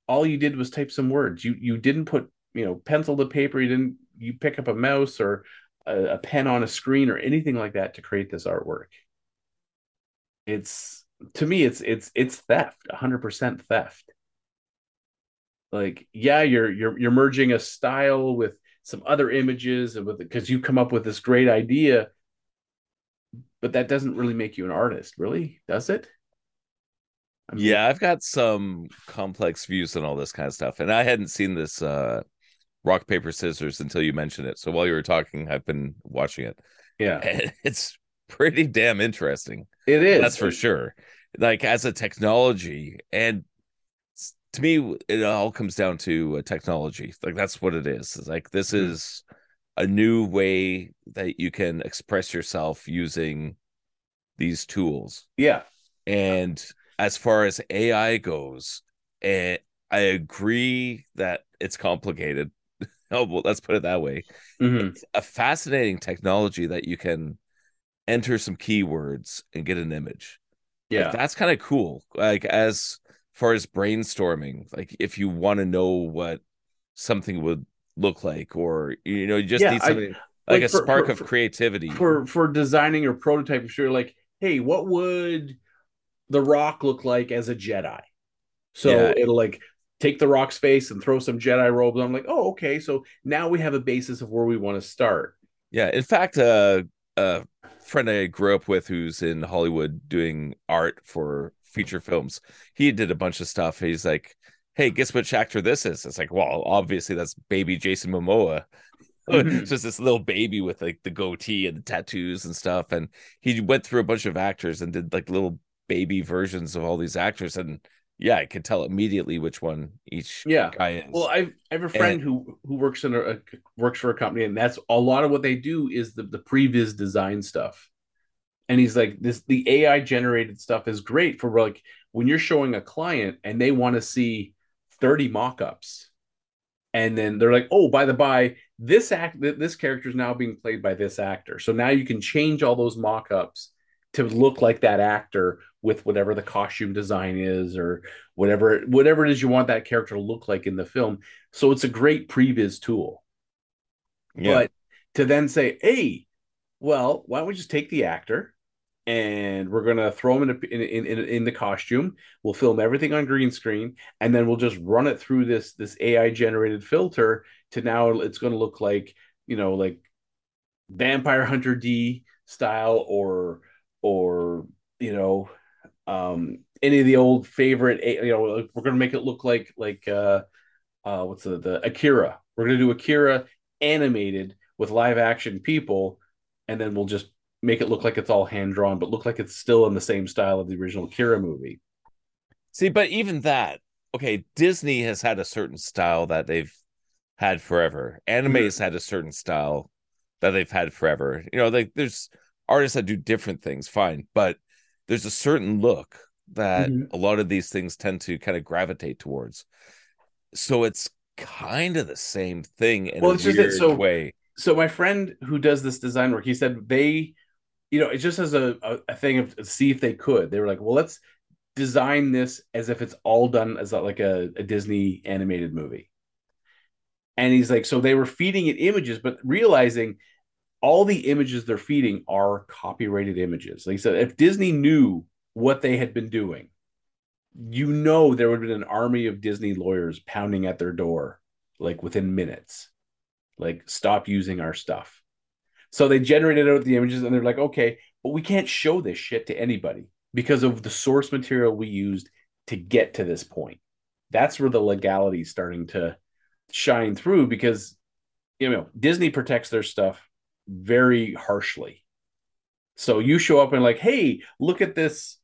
all you did was type some words you you didn't put you know pencil to paper you didn't you pick up a mouse or a, a pen on a screen or anything like that to create this artwork it's to me it's it's it's theft 100% theft like yeah you're you're you're merging a style with some other images and with because you come up with this great idea but that doesn't really make you an artist, really, does it? I mean, yeah, I've got some complex views on all this kind of stuff, and I hadn't seen this uh, rock paper scissors until you mentioned it. So while you were talking, I've been watching it. Yeah, and it's pretty damn interesting. It is. That's for sure. Like as a technology, and to me, it all comes down to uh, technology. Like that's what it is. It's like this Mhm. is a new way that you can express yourself using these tools. Yeah. And as far as AI goes, eh, I agree that it's complicated. oh, well, let's put it that way. Mhm. It's a fascinating technology that you can enter some keywords and get an image. Like, Yeah. that's kind of cool. Like as far as brainstorming, like if you want to know what something would look like, or you know, you just Yeah, need I- something like, like a spark for- of for- creativity. for for designing or prototyping sure like hey what would the rock look like as a jedi? So Yeah. it'll like take the rock's face and throw some jedi robes. I'm like oh okay. So now we have a basis of where we want to start. Yeah, in fact, uh, a friend I grew up with who's in Hollywood doing art for feature films, he did a bunch of stuff. He's like, "Hey, guess which actor this is?" It's like, well, obviously that's baby Jason Momoa. Mhm. It's just this little baby with like the goatee and the tattoos and stuff. And he went through a bunch of actors and did like little baby versions of all these actors. And yeah, I could tell immediately which one each yeah guy is. well I've, I have a friend who who works in a, a works for a company and that's a lot of what they do is the the previs design stuff and he's like this the ai generated stuff is great for like when you're showing a client and they want to see 30 mock-ups. And then they're like oh by the by this act this character is now being played by this actor. So now you can change all those mock-ups to look like that actor with whatever the costume design is or whatever whatever it is you want that character to look like in the film. So it's a great previs tool. Yeah. but to then say, hey, well, why don't we just take the actor and we're gonna throw him in, a, in, in in the costume. We'll film everything on green screen, and then we'll just run it through this this AI generated filter to now it's gonna look like you know like Vampire Hunter D style or or you know um any of the old favorite you know we're gonna make it look like like uh uh what's the the Akira. We're gonna do Akira animated with live action people, and then we'll just make it look like it's all hand drawn, but look like it's still in the same style of the original Kira movie. See, but even that, okay, Disney has had a certain style that they've had forever. Anime Mhm. has had a certain style that they've had forever. You know, like there's artists that do different things, fine, but there's a certain look that Mhm. a lot of these things tend to kind of gravitate towards. So it's kind of the same thing in Well, a it's just that- weird so- way. So my friend who does this design work, he said they, you know, it just as a, a, a thing of see if they could. They were like, well, let's design this as if it's all done as like a, a Disney animated movie. And he's like, so they were feeding it images, but realizing all the images they're feeding are copyrighted images. Like he said, if Disney knew what they had been doing, you know there would have been an army of Disney lawyers pounding at their door like within minutes. Like, stop using our stuff. So they generated out the images and they're like, okay, but we can't show this shit to anybody because of the source material we used to get to this point. That's where the legality is starting to shine through because you know Disney protects their stuff very harshly. So you show up and like, hey, look at this,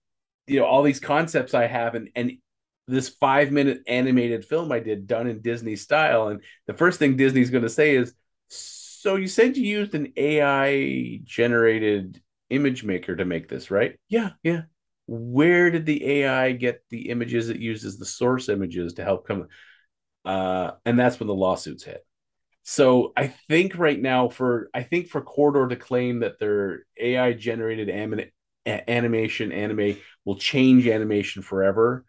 you know, all these concepts I have and and this five minute animated film I did done in Disney style. And the first thing Disney's going to say is, so you said you used an AI generated image maker to make this, right? Yeah, yeah. Where did the AI get the images it uses the source images to help come? Uh, and that's when the lawsuits hit. So I think right now for I think for Corridor to claim that their AI generated anim- animation anime will change animation forever.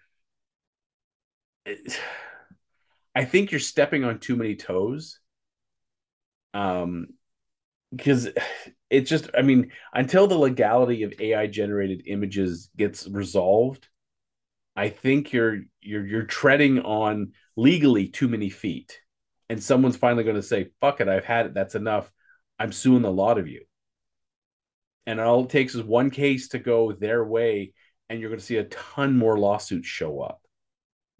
I think you're stepping on too many toes. Um because it just I mean until the legality of AI generated images gets resolved, I think you're you're you're treading on legally too many feet and someone's finally going to say, "Fuck it, I've had it. That's enough. I'm suing the lot of you." And all it takes is one case to go their way, and you're going to see a ton more lawsuits show up.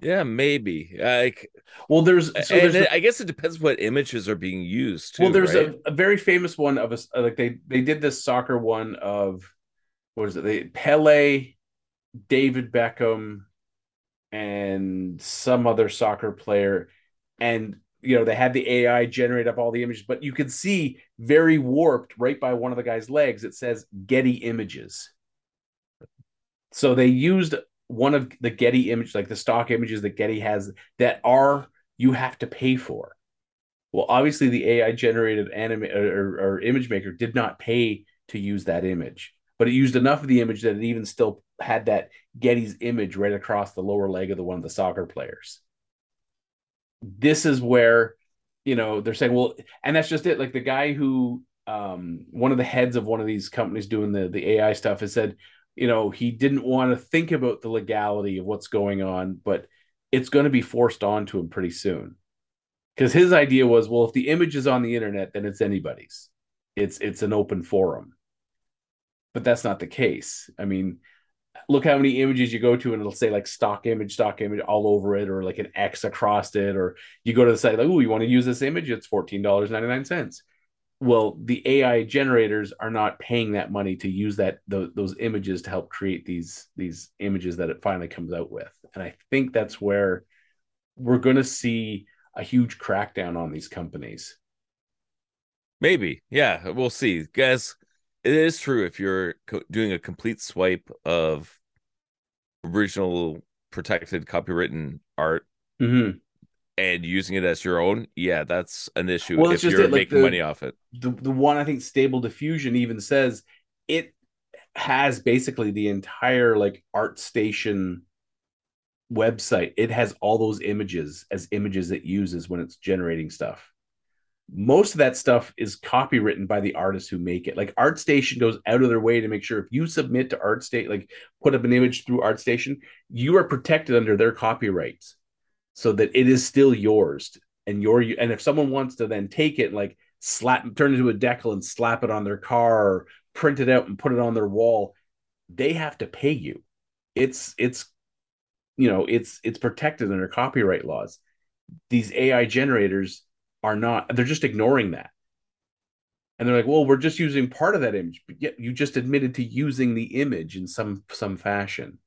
Yeah, maybe. Like, Well, there's so there's it- I guess it depends what images are being used. Too, well, there's right? a, a very famous one of us like they they did this soccer one of what is it? They Pele, David Beckham, and some other soccer player and you know they had the ai generate up all the images but you could see very warped right by one of the guy's legs it says getty images so they used one of the getty image like the stock images that getty has that are you have to pay for well obviously the ai generated anime or, or image maker did not pay to use that image but it used enough of the image that it even still had that Getty's image right across the lower leg of the one of the soccer players. This is where, you know, they're saying, well, and that's just it. Like the guy who, um, one of the heads of one of these companies doing the the AI stuff has said, you know he didn't want to think about the legality of what's going on but it's going to be forced on to him pretty soon. Because his idea was well if the image is on the internet then it's anybody's. It's it's an open forum. But that's not the case. I mean look how many images you go to and it'll say like stock image stock image all over it or like an x across it or you go to the site like oh you want to use this image? It's $14.99 well, the AI generators are not paying that money to use that the, those images to help create these these images that it finally comes out with, and I think that's where we're going to see a huge crackdown on these companies. Maybe, yeah, we'll see, guys it is true if you're co- doing a complete swipe of original protected copywritten art mm-hmm. And using it as your own yeah that's an issue well, if you're like making the, money off it. the, the one i think stable diffusion even says it has basically the entire like ArtStation website. It has all those images as images it uses when it's generating stuff. Most of that stuff is copywritten by the artists who make it. Like ArtStation goes out of their way to make sure if you submit to ArtStation, like put up an image through ArtStation, you are protected under their copyrights so that it is still yours. And your and if someone wants to then take it, like slap turn it into a decal and slap it on their car or print it out and put it on their wall, they have to pay you. It's it's you know, it's it's protected under copyright laws. These AI generators are not they're just ignoring that and they're like well we're just using part of that image but yet you just admitted to using the image in some some fashion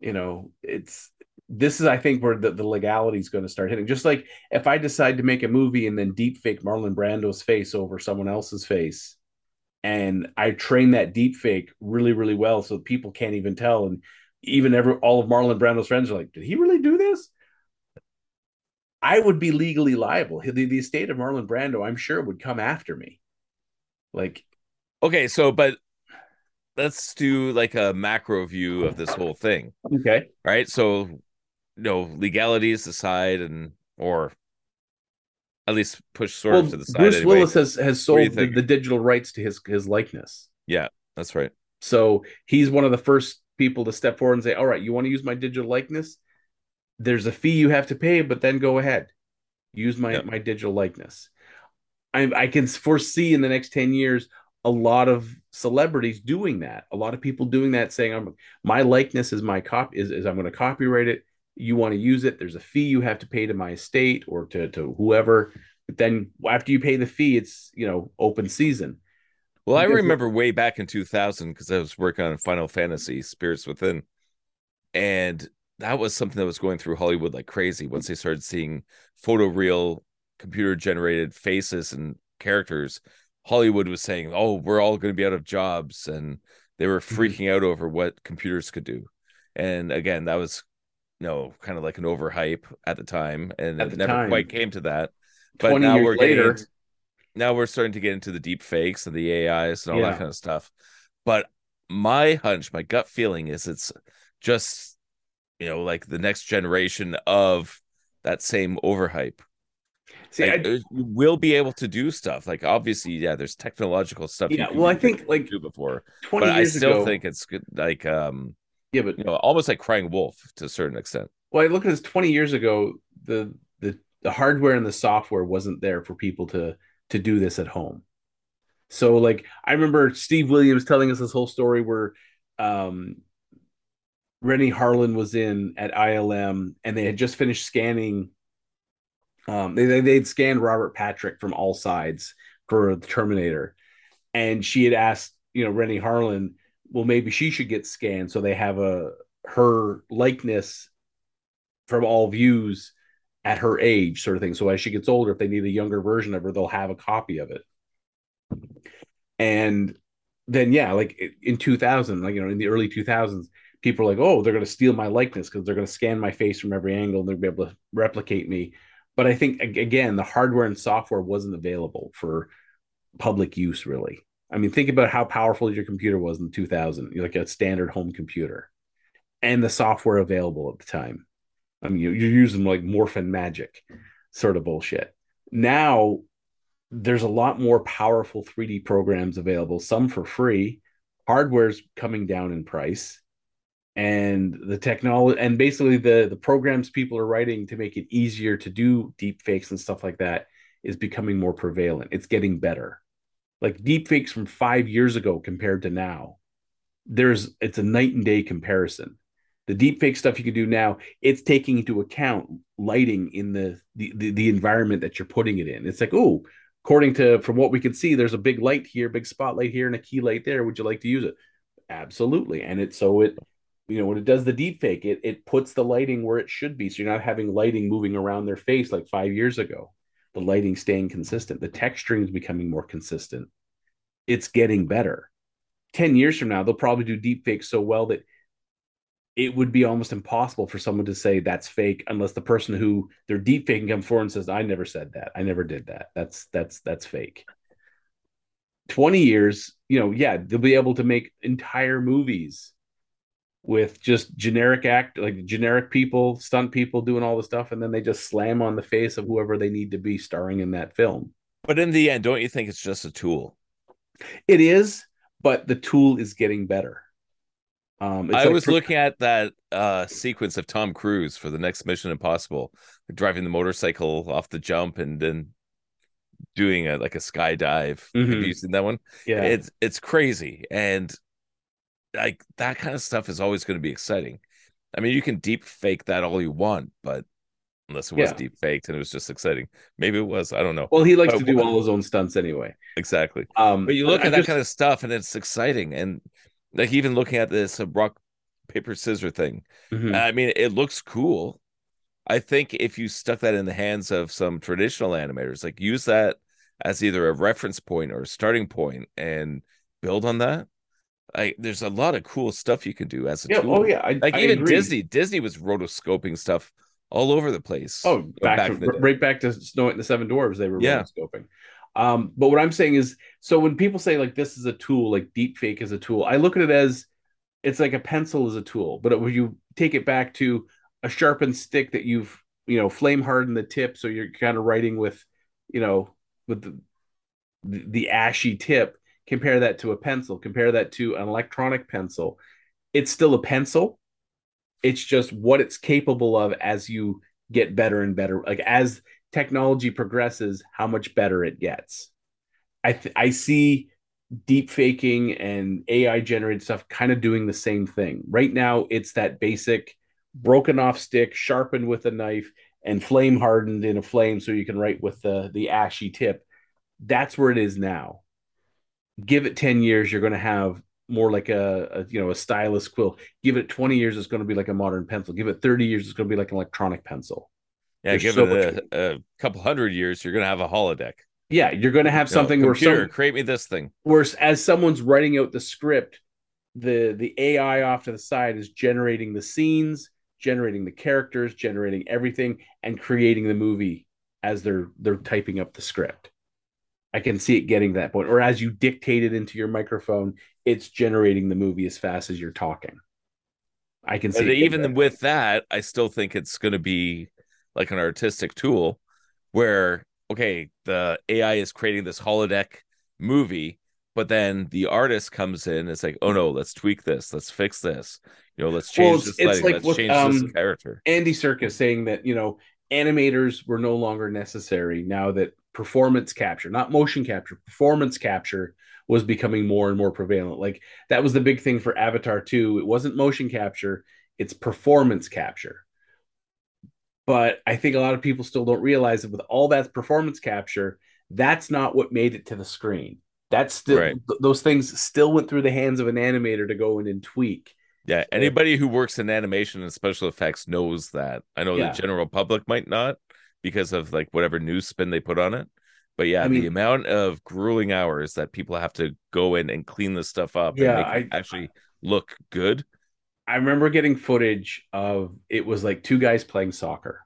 you know it's this is i think where the, the legality is going to start hitting just like if i decide to make a movie and then deep fake marlon brando's face over someone else's face and i train that deep fake really really well so people can't even tell and even every all of marlon brando's friends are like did he really do this I would be legally liable. The, the estate of Marlon Brando, I'm sure, would come after me. Like, okay, so but let's do like a macro view of this whole thing. Okay. Right. So, you know, legalities aside, and or at least push sort well, of to the side. Bruce anyway. Willis has has sold the, the digital rights to his his likeness. Yeah, that's right. So he's one of the first people to step forward and say, "All right, you want to use my digital likeness? there's a fee you have to pay, but then go ahead, use my my digital likeness. I I can foresee in the next ten years a lot of celebrities doing that. A lot of people doing that, saying, "I'm my likeness is my cop is, is I'm going to copyright it. You want to use it? There's a fee you have to pay to my estate or to to whoever. But then after you pay the fee, it's you know open season." Well, because I remember way back in 2000 because I was working on Final Fantasy Spirits Within, and that was something that was going through Hollywood like crazy once they started seeing photoreal computer generated faces and characters. Hollywood was saying, "Oh, we're all going to be out of jobs," and they were mm-hmm. freaking out over what computers could do. And again, that was know kind of like an overhype at the time, and at it never time. quite came to that. But now we're later, getting now we're starting to get into the deep fakes and the AIs and all yeah. that kind of stuff. But my hunch, my gut feeling is it's just you know, like the next generation of that same overhype. See, like, I, will be able to do stuff. Like obviously, yeah, there's technological stuff. Yeah, well, I think like do before, but I still ago, think it's good. Like, um, yeah, but you know, almost like crying wolf to a certain extent. Well, I look at this 20 years ago. The the the hardware and the software wasn't there for people to to do this at home. So, like, I remember Steve Williams telling us this whole story where um Renny Harlin was in at ILM, and they had just finished scanning. Um, they they'd scanned Robert Patrick from all sides for the Terminator, and she had asked, you know, Renny Harlin, well, maybe she should get scanned so they have a her likeness from all views at her age, sort of thing. So as she gets older, if they need a younger version of her, they'll have a copy of it. And then yeah, like in 2000, like you know, in the early 2000s, people are like, oh, they're going to steal my likeness because they're going to scan my face from every angle and they'll be able to replicate me. But I think again, the hardware and software wasn't available for public use really. I mean, think about how powerful your computer was in 2000, like a standard home computer, and the software available at the time. I mean, you're using like Morphin Magic sort of bullshit. Now there's a lot more powerful 3D programs available, some for free. Hardware's coming down in price. And the technology and basically the the programs people are writing to make it easier to do deep fakes and stuff like that is becoming more prevalent. It's getting better. Like deep fakes from five years ago compared to now, there's it's a night and day comparison. The deep fake stuff you can do now, it's taking into account lighting in the the, the, the environment that you're putting it in. It's like, oh, according to from what we can see, there's a big light here, big spotlight here, and a key light there. Would you like to use it? Absolutely. And it so it, you know, when it does the deep fake, it it puts the lighting where it should be. So you're not having lighting moving around their face like five years ago. The lighting staying consistent. The texturing is becoming more consistent. It's getting better. 10 years from now, they'll probably do deep fake so well that it would be almost impossible for someone to say that's fake unless the person who they're deep faking comes forward and says, I never said that. I never did that. That's that's that's fake. 20 years, you know, yeah, they'll be able to make entire movies with just generic act like generic people, stunt people doing all the stuff, and then they just slam on the face of whoever they need to be starring in that film. But in the end, don't you think it's just a tool? It is, but the tool is getting better. Um, I like was looking at that uh, sequence of Tom Cruise for the next Mission Impossible, driving the motorcycle off the jump and then doing a like a skydive. Mm-hmm. Have you seen that one? Yeah, it's it's crazy, and like that kind of stuff is always going to be exciting. I mean, you can deep fake that all you want, but unless it was yeah. deep faked and it was just exciting, maybe it was. I don't know. Well, he likes but, to do all his own stunts anyway. Exactly. Um, but you look at that just... kind of stuff, and it's exciting, and like even looking at this uh, rock paper scissor thing mm-hmm. i mean it looks cool i think if you stuck that in the hands of some traditional animators like use that as either a reference point or a starting point and build on that like there's a lot of cool stuff you can do as a yeah, tool. oh yeah I, like I even agree. disney disney was rotoscoping stuff all over the place oh back, back to, right back to snow White and the seven dwarves they were yeah. rotoscoping um, but what I'm saying is, so when people say like this is a tool, like deep fake is a tool, I look at it as it's like a pencil is a tool, but when you take it back to a sharpened stick that you've you know flame hardened the tip, so you're kind of writing with you know with the the ashy tip. Compare that to a pencil. Compare that to an electronic pencil. It's still a pencil. It's just what it's capable of as you get better and better. Like as technology progresses, how much better it gets. I th- I see deep faking and AI generated stuff kind of doing the same thing. Right now, it's that basic broken off stick, sharpened with a knife, and flame hardened in a flame so you can write with the the ashy tip. That's where it is now. Give it 10 years, you're going to have more like a, a, you know a stylus quill. Give it 20 years, it's going to be like a modern pencil. Give it 30 years, it's going to be like an electronic pencil. Yeah, There's give so it a, a, couple hundred years, you're gonna have a holodeck. Yeah, you're gonna have something no, computer, where some, create me this thing. Where as someone's writing out the script, the the AI off to the side is generating the scenes, generating the characters, generating everything, and creating the movie as they're they're typing up the script. I can see it getting that point. Or as you dictate it into your microphone, it's generating the movie as fast as you're talking. I can see. even with that, I still think it's going to be like an artistic tool where okay the ai is creating this holodeck movie but then the artist comes in and it's like oh no let's tweak this let's fix this you know let's change well, this lighting, like let's with, change um, this character andy serkis saying that you know animators were no longer necessary now that performance capture not motion capture performance capture was becoming more and more prevalent like that was the big thing for avatar 2 it wasn't motion capture it's performance capture but I think a lot of people still don't realize that with all that performance capture, that's not what made it to the screen. That's still right. th- those things still went through the hands of an animator to go in and tweak Yeah, anybody who works in animation and special effects knows that. I know Yeah. the general public might not because of like whatever news spin they put on it. But yeah, I mean- the amount of grueling hours that people have to go in and clean this stuff up Yeah, and make it I- actually look good. I remember getting footage of it was like two guys playing soccer.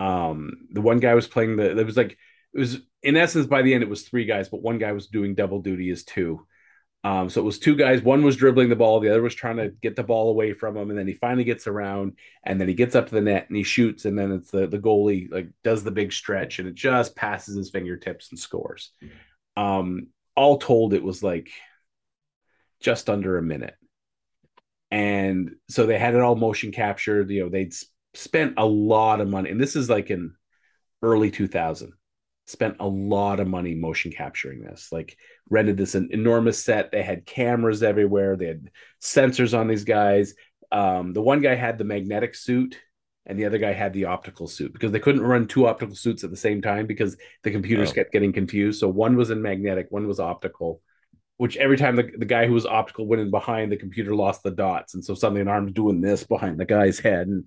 Um, the one guy was playing the. It was like it was in essence by the end it was three guys, but one guy was doing double duty as two. Um, so it was two guys. One was dribbling the ball, the other was trying to get the ball away from him, and then he finally gets around, and then he gets up to the net and he shoots, and then it's the the goalie like does the big stretch, and it just passes his fingertips and scores. Um, all told, it was like just under a minute and so they had it all motion captured you know they'd spent a lot of money and this is like in early 2000 spent a lot of money motion capturing this like rented this an enormous set. They had cameras everywhere. They had sensors on these guys. Um, the one guy had the magnetic suit and the other guy had the optical suit because they couldn't run two optical suits at the same time because the computers Oh. kept getting confused. So one was in magnetic one was optical which every time the, the guy who was optical went in behind the computer lost the dots. And so suddenly an arm's doing this behind the guy's head and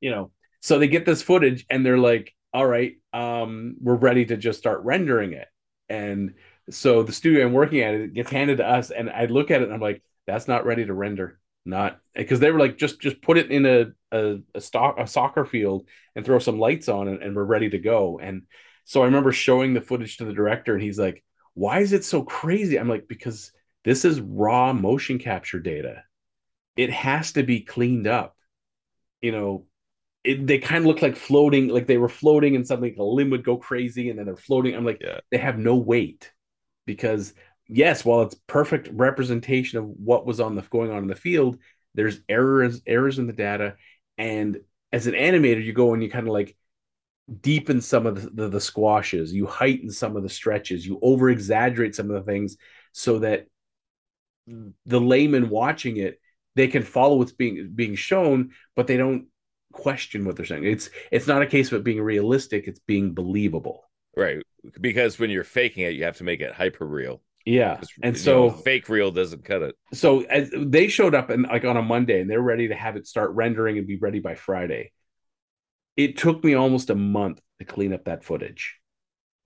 you know so they get this footage and they're like all right um we're ready to just start rendering it and so the studio i'm working at it gets handed to us and i look at it and i'm like that's not ready to render not because they were like just just put it in a a, a stock a soccer field and throw some lights on it and we're ready to go and so i remember showing the footage to the director and he's like why is it so crazy? I'm like, because this is raw motion capture data. It has to be cleaned up. You know, it, they kind of look like floating, like they were floating and suddenly a limb would go crazy and then they're floating. I'm like, Yeah. they have no weight because yes, while it's perfect representation of what was on the going on in the field, there's errors errors in the data. And as an animator, you go and you kind of like deepen some of the, the, the squashes, you heighten some of the stretches, you over exaggerate some of the things so that the layman watching it they can follow what's being being shown, but they don't question what they're saying. It's it's not a case of it being realistic; it's being believable. Right. Because when you're faking it, you have to make it hyper real. Yeah, and so know, fake real doesn't cut it. so as they showed up and like on a Monday and they're ready to have it start rendering and be ready by Friday. It took me almost a month to clean up that footage.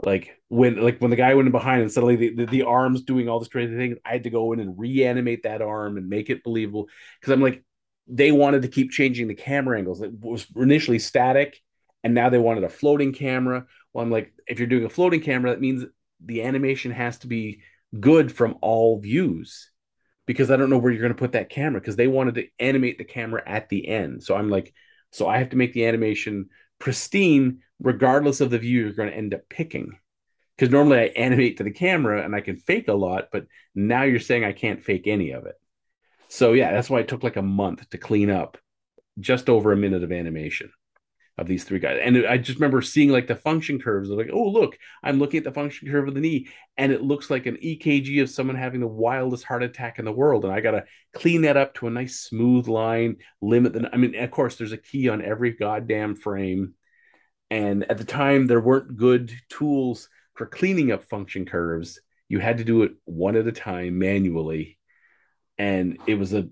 Like when like when the guy went in behind and suddenly the, the, the arm's doing all this crazy things, I had to go in and reanimate that arm and make it believable. Because I'm like, they wanted to keep changing the camera angles. It was initially static, and now they wanted a floating camera. Well, I'm like, if you're doing a floating camera, that means the animation has to be good from all views because I don't know where you're going to put that camera because they wanted to animate the camera at the end. So I'm like, so I have to make the animation pristine regardless of the view you're going to end up picking. Because normally I animate to the camera and I can fake a lot, but now you're saying I can't fake any of it. So yeah, that's why it took like a month to clean up just over a minute of animation of these three guys. And I just remember seeing like the function curves of like, oh look, I'm looking at the function curve of the knee, and it looks like an EKG of someone having the wildest heart attack in the world. And I gotta clean that up to a nice smooth line, limit the I mean, of course, there's a key on every goddamn frame. And at the time, there weren't good tools for cleaning up function curves. You had to do it one at a time manually. And it was a,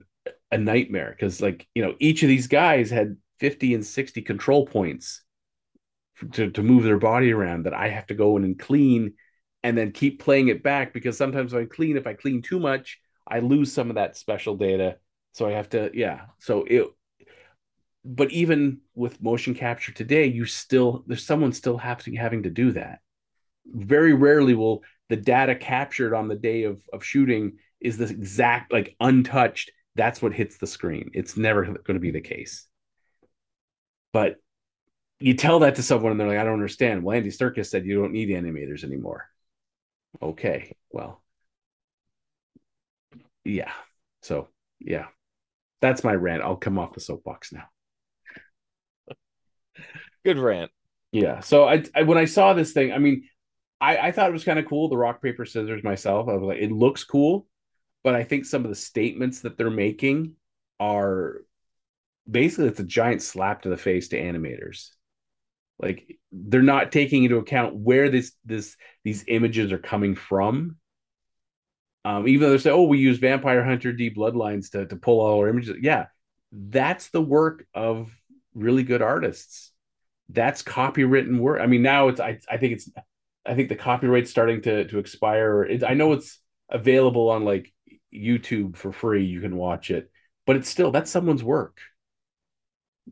a nightmare because, like, you know, each of these guys had 50 and 60 control points to, to move their body around that I have to go in and clean and then keep playing it back because sometimes when I clean, if I clean too much, I lose some of that special data. So I have to, yeah. So it, but even with motion capture today, you still, there's someone still having, having to do that. Very rarely will the data captured on the day of, of shooting is this exact, like untouched. That's what hits the screen. It's never going to be the case. But you tell that to someone and they're like, I don't understand. Well, Andy Serkis said you don't need animators anymore. Okay, well, yeah. So, yeah, that's my rant. I'll come off the soapbox now. Good rant. Yeah. So I, I when I saw this thing, I mean, I, I thought it was kind of cool. The rock paper scissors myself. I was like, it looks cool, but I think some of the statements that they're making are basically it's a giant slap to the face to animators. Like they're not taking into account where this this these images are coming from. Um, even though they say, "Oh, we use Vampire Hunter D Bloodlines to to pull all our images," yeah, that's the work of really good artists. That's copywritten work. I mean, now it's I I think it's I think the copyright's starting to to expire. It, I know it's available on like YouTube for free. You can watch it, but it's still that's someone's work.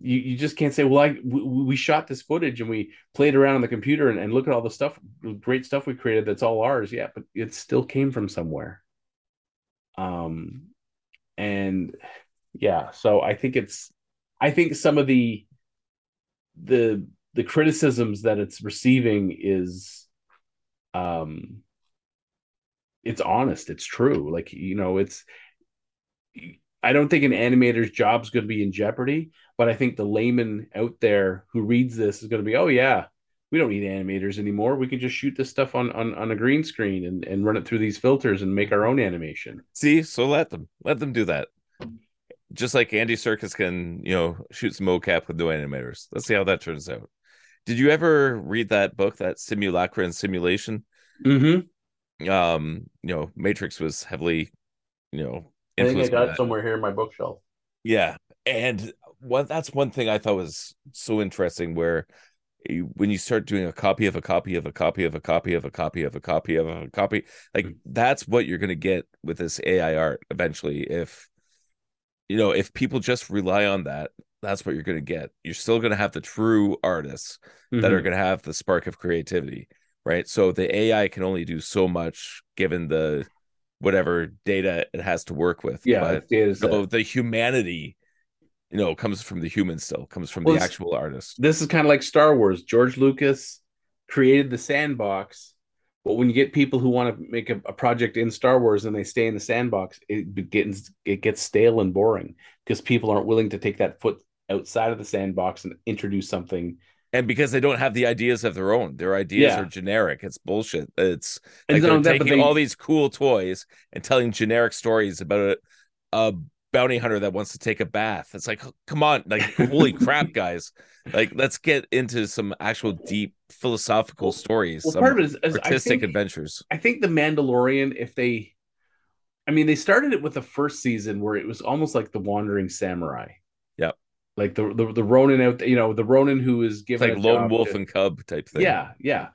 You you just can't say, well, I we, we shot this footage and we played around on the computer and, and look at all the stuff, great stuff we created. That's all ours. Yeah, but it still came from somewhere. Um, and yeah, so I think it's I think some of the the the criticisms that it's receiving is um it's honest it's true like you know it's i don't think an animator's job's going to be in jeopardy but i think the layman out there who reads this is going to be oh yeah we don't need animators anymore we can just shoot this stuff on on, on a green screen and, and run it through these filters and make our own animation See, so let them let them do that. Just like Andy Serkis can, you know, shoot some mocap with no animators. Let's see how that turns out. Did you ever read that book, that Simulacra and Simulation? mm-hmm. Um, you know, Matrix was heavily, you know, i think i got somewhere here in my bookshelf Yeah, and one that's one thing I thought was so interesting where you, when you start doing a copy of a copy of a copy of a copy of a copy of a copy of a copy, like that's what you're going to get with this AI art eventually. If you know, if people just rely on that, that's what you're going to get. You're still going to have the true artists that are Mhm. going to have the spark of creativity, right? So the AI can only do so much given the whatever data it has to work with. yeah but it's data so the humanity you know comes from the human still comes from Well, the actual artist this is kind of like Star Wars. George Lucas created the sandbox, but when you get people who want to make a, a project in Star Wars and they stay in the sandbox, it begins it gets stale and boring because people aren't willing to take that foot outside of the sandbox and introduce something. And because they don't have the ideas of their own their ideas Yeah. are generic it's bullshit it's like they're that, taking they- all these cool toys and telling generic stories about a, a bounty hunter that wants to take a bath it's like come on like holy crap guys like let's get into some actual deep philosophical stories Well, some part of it is, is I artistic think, adventures I think the Mandalorian, if they, I mean, they started it with the first season where it was almost like the Wandering Samurai. Like the the, the Ronin out, you know, the Ronin who is it's given like a lone wolf to- and cub type thing Yeah, yeah.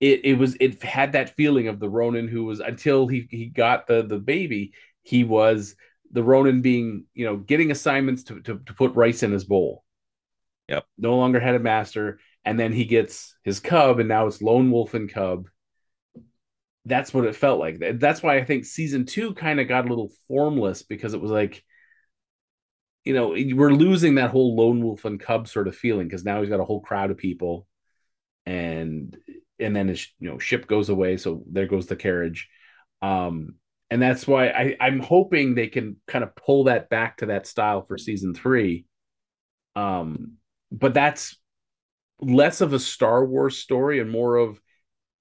It it was it had that feeling of the Ronin who was until he he got the the baby, he was the Ronin being, you know, getting assignments to to, to put rice in his bowl. Yep. No longer had a master, and then he gets his cub, and now it's lone wolf and cub. That's what it felt like. That's why I think season two kind of got a little formless because it was like, you know, we're losing that whole lone wolf and cub sort of feeling because now he's got a whole crowd of people, and and then his you know ship goes away, so there goes the carriage, um, and that's why I I'm hoping they can kind of pull that back to that style for season three, um, but that's less of a Star Wars story and more of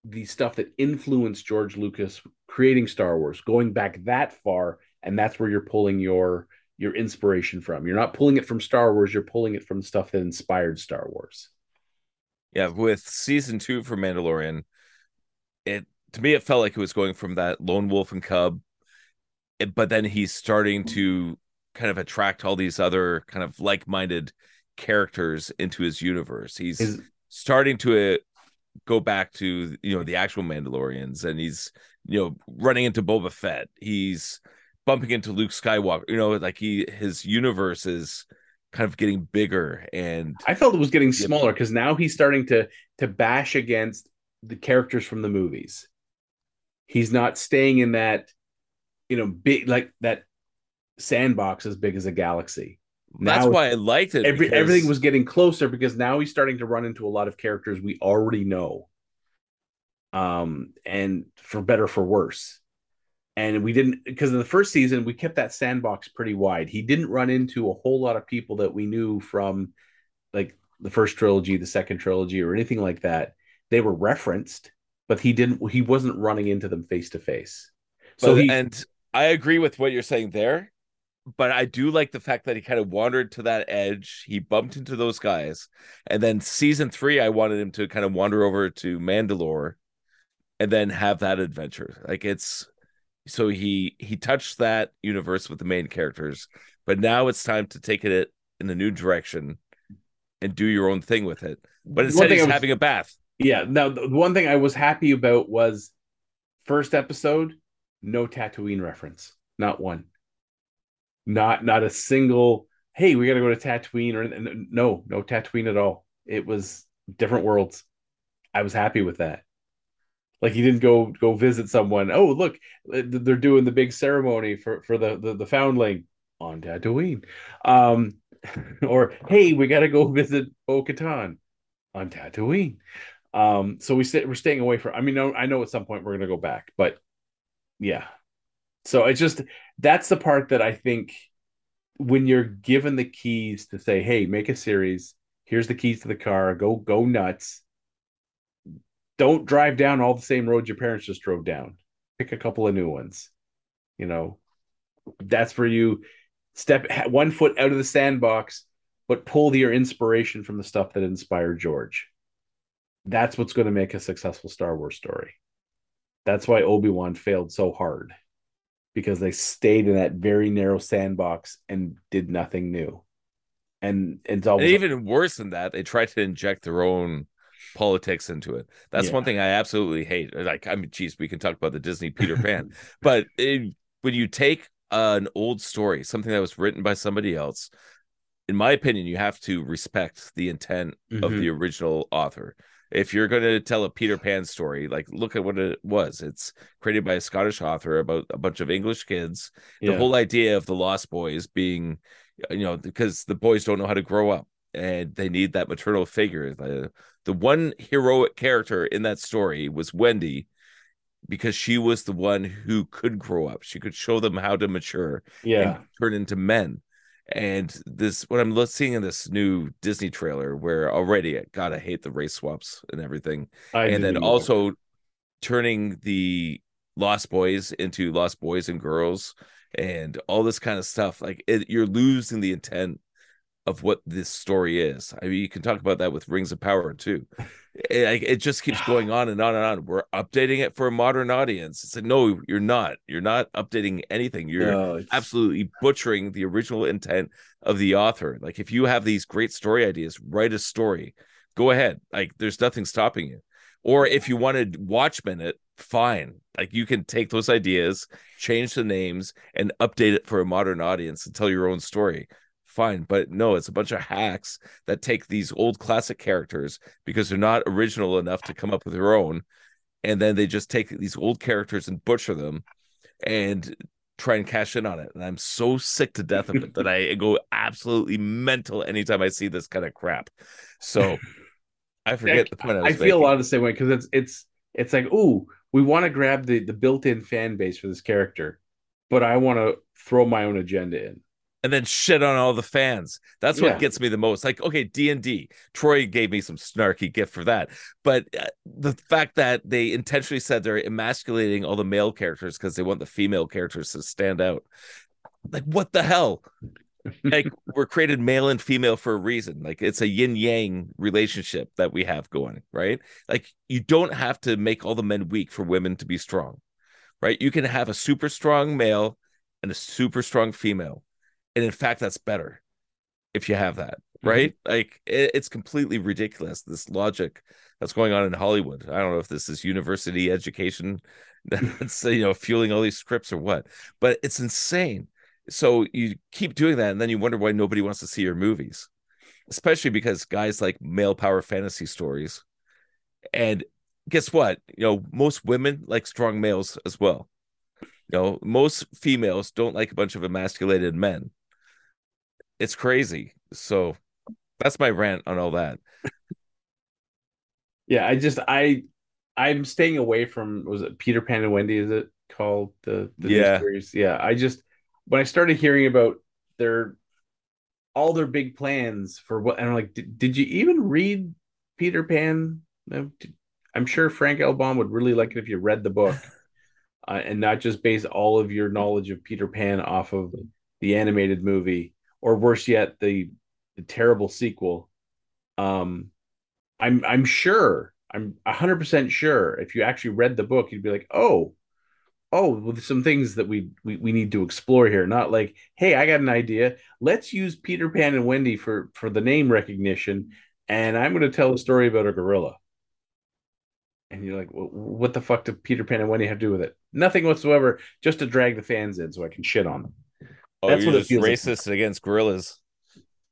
the stuff that influenced George Lucas creating Star Wars, going back that far, and that's where you're pulling your your inspiration from. You're not pulling it from Star Wars, you're pulling it from stuff that inspired Star Wars. Yeah, with season two for Mandalorian, it to me it felt like it was going from that lone wolf and cub, but then he's starting to kind of attract all these other kind of like-minded characters into his universe. He's Is starting to uh, go back to you know the actual Mandalorians, and he's you know running into Boba Fett. He's bumping into Luke Skywalker. You know, like he his universe is kind of getting bigger and I felt it was getting smaller because now he's starting to to bash against the characters from the movies. He's not staying in that, you know, big like that sandbox as big as a galaxy. that's why I liked it. Every because- everything was getting closer because now he's starting to run into a lot of characters we already know. Um, and for better for worse. And we didn't because in the first season we kept that sandbox pretty wide. He didn't run into a whole lot of people that we knew from like the first trilogy, the second trilogy, or anything like that. They were referenced, but he didn't he wasn't running into them face to face. So But- he and I agree with what you're saying there, but I do like the fact that he kind of wandered to that edge. He bumped into those guys, and then season three, I wanted him to kind of wander over to Mandalore, and then have that adventure. Like it's so he he touched that universe with the main characters, but now it's time to take it in a new direction and do your own thing with it. But instead, he's was, having a bath. Yeah. Now, the one thing I was happy about was first episode, no Tatooine reference, not one. Not not a single. Hey, we got to go to Tatooine or no, no Tatooine at all. It was different worlds. I was happy with that. Like he didn't go go visit someone. Oh, look, they're doing the big ceremony for for the the, the foundling on Tatooine. Um, or hey, we got to go visit Bo Katan on Tatooine. Um, so we sit, we're staying away from. I mean, I know at some point we're gonna go back, but yeah. So it's just that's the part that I think when you're given the keys to say, "Hey, make a series. Here's the keys to the car. Go go nuts." Don't drive down all the same roads your parents just drove down. Pick a couple of new ones. You know, that's for you. Step one foot out of the sandbox, but pull your inspiration from the stuff that inspired George that's what's going to make a successful Star Wars story. That's why Obi Wan failed so hard because they stayed in that very narrow sandbox and did nothing new. And, it's always and even worse than that, they tried to inject their own politics into it. That's yeah. one thing I absolutely hate. Like, I mean, geez, we can talk about the Disney Peter Pan, but it, when you take an old story, something that was written by somebody else, in my opinion, you have to respect the intent mm-hmm. of the original author if you're going to tell a Peter Pan story, like look at what it was. It's created by a Scottish author about a bunch of English kids. The whole idea of the Lost Boys being, you know, because the boys don't know how to grow up and they need that maternal figure. The the one heroic character in that story was Wendy because she was the one who could grow up. She could show them how to mature yeah. turn into men and this what i'm seeing in this new disney trailer where already god i hate the race swaps and everything I and then also turning the lost boys into lost boys and girls and all this kind of stuff like it, you're losing the intent of what this story is. I mean, you can talk about that with Rings of Power too. Eh, it, it, just keeps going on and on and on. We're updating it for a modern audience. It's like, no, you're not. You're not updating anything. You're no, absolutely butchering the original intent of the author. Like, if you have these great story ideas, write a story. Go ahead. Like, there's nothing stopping you. Or if you wanted Watchmen it, fine. Like you can take those ideas, change the names, and update it for a modern audience and tell your own story fine. But no, it's a bunch of hacks that take these old classic characters because they're not original enough to come up with their own. And then they just take these old characters and butcher them and try and cash in on it. And I'm so sick to death of it that I go absolutely mental anytime I see this kind of crap. So I forget the point. I, I feel a lot of the same way because it's it's it's like, oh, we want to grab the the built-in fan base for this character, but I want to throw my own agenda in and then shit on all the fans. That's what yeah. gets me the most. Like, okay, D and D. Troy gave me some snarky gift for that, but uh, the fact that they intentionally said they're emasculating all the male characters because they want the female characters to stand out. Like, what the hell? like, we're created male and female for a reason. Like, it's a yin yang relationship that we have going, right? Like, you don't have to make all the men weak for women to be strong, right? You can have a super strong male and a super strong female and in fact that's better if you have that mm-hmm. right? Mm-hmm. like it, it's completely ridiculous this logic that's going on in hollywood. I don't know if this is university education that's you know fueling all these scripts or what but it's insane. So you keep doing that and then you wonder why nobody wants to see your movies especially because guys like male power fantasy stories. And guess what? You know most women like strong males as well. You know most females don't like a bunch of emasculated men it's crazy. So that's my rant on all that. yeah, I just I I'm staying away from was it Peter Pan and Wendy? Is it called the, the yeah series? Yeah, I just when I started hearing about their all their big plans for what, and I'm like, did, did you even read Peter Pan? I'm sure Frank L. Baum would really like it if you read the book uh, and not just base all of your knowledge of Peter Pan off of the animated movie or worse yet, the, the terrible sequel. Um, I'm I'm sure I'm hundred percent sure if you actually read the book, you'd be like, oh, oh, with some things that we, we we need to explore here. Not like, hey, I got an idea. Let's use Peter Pan and Wendy for for the name recognition, and I'm going to tell a story about a gorilla. And you're like, well, what the fuck do Peter Pan and Wendy have to do with it? Nothing whatsoever. Just to drag the fans in so I can shit on them. Oh, That's you're what it just feels like. racist against gorillas.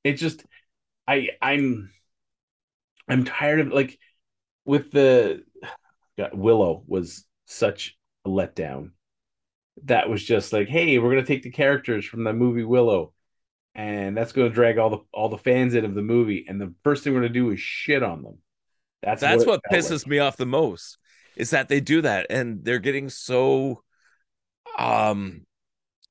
it just i i'm i'm tired of like with the God, willow was such a letdown that was just like hey we're going to take the characters from the movie willow and that's going to drag all the all the fans in of the movie and the first thing we're going to do is shit on them that's That's it what pisses like. me off the most is that they do that and they're getting so um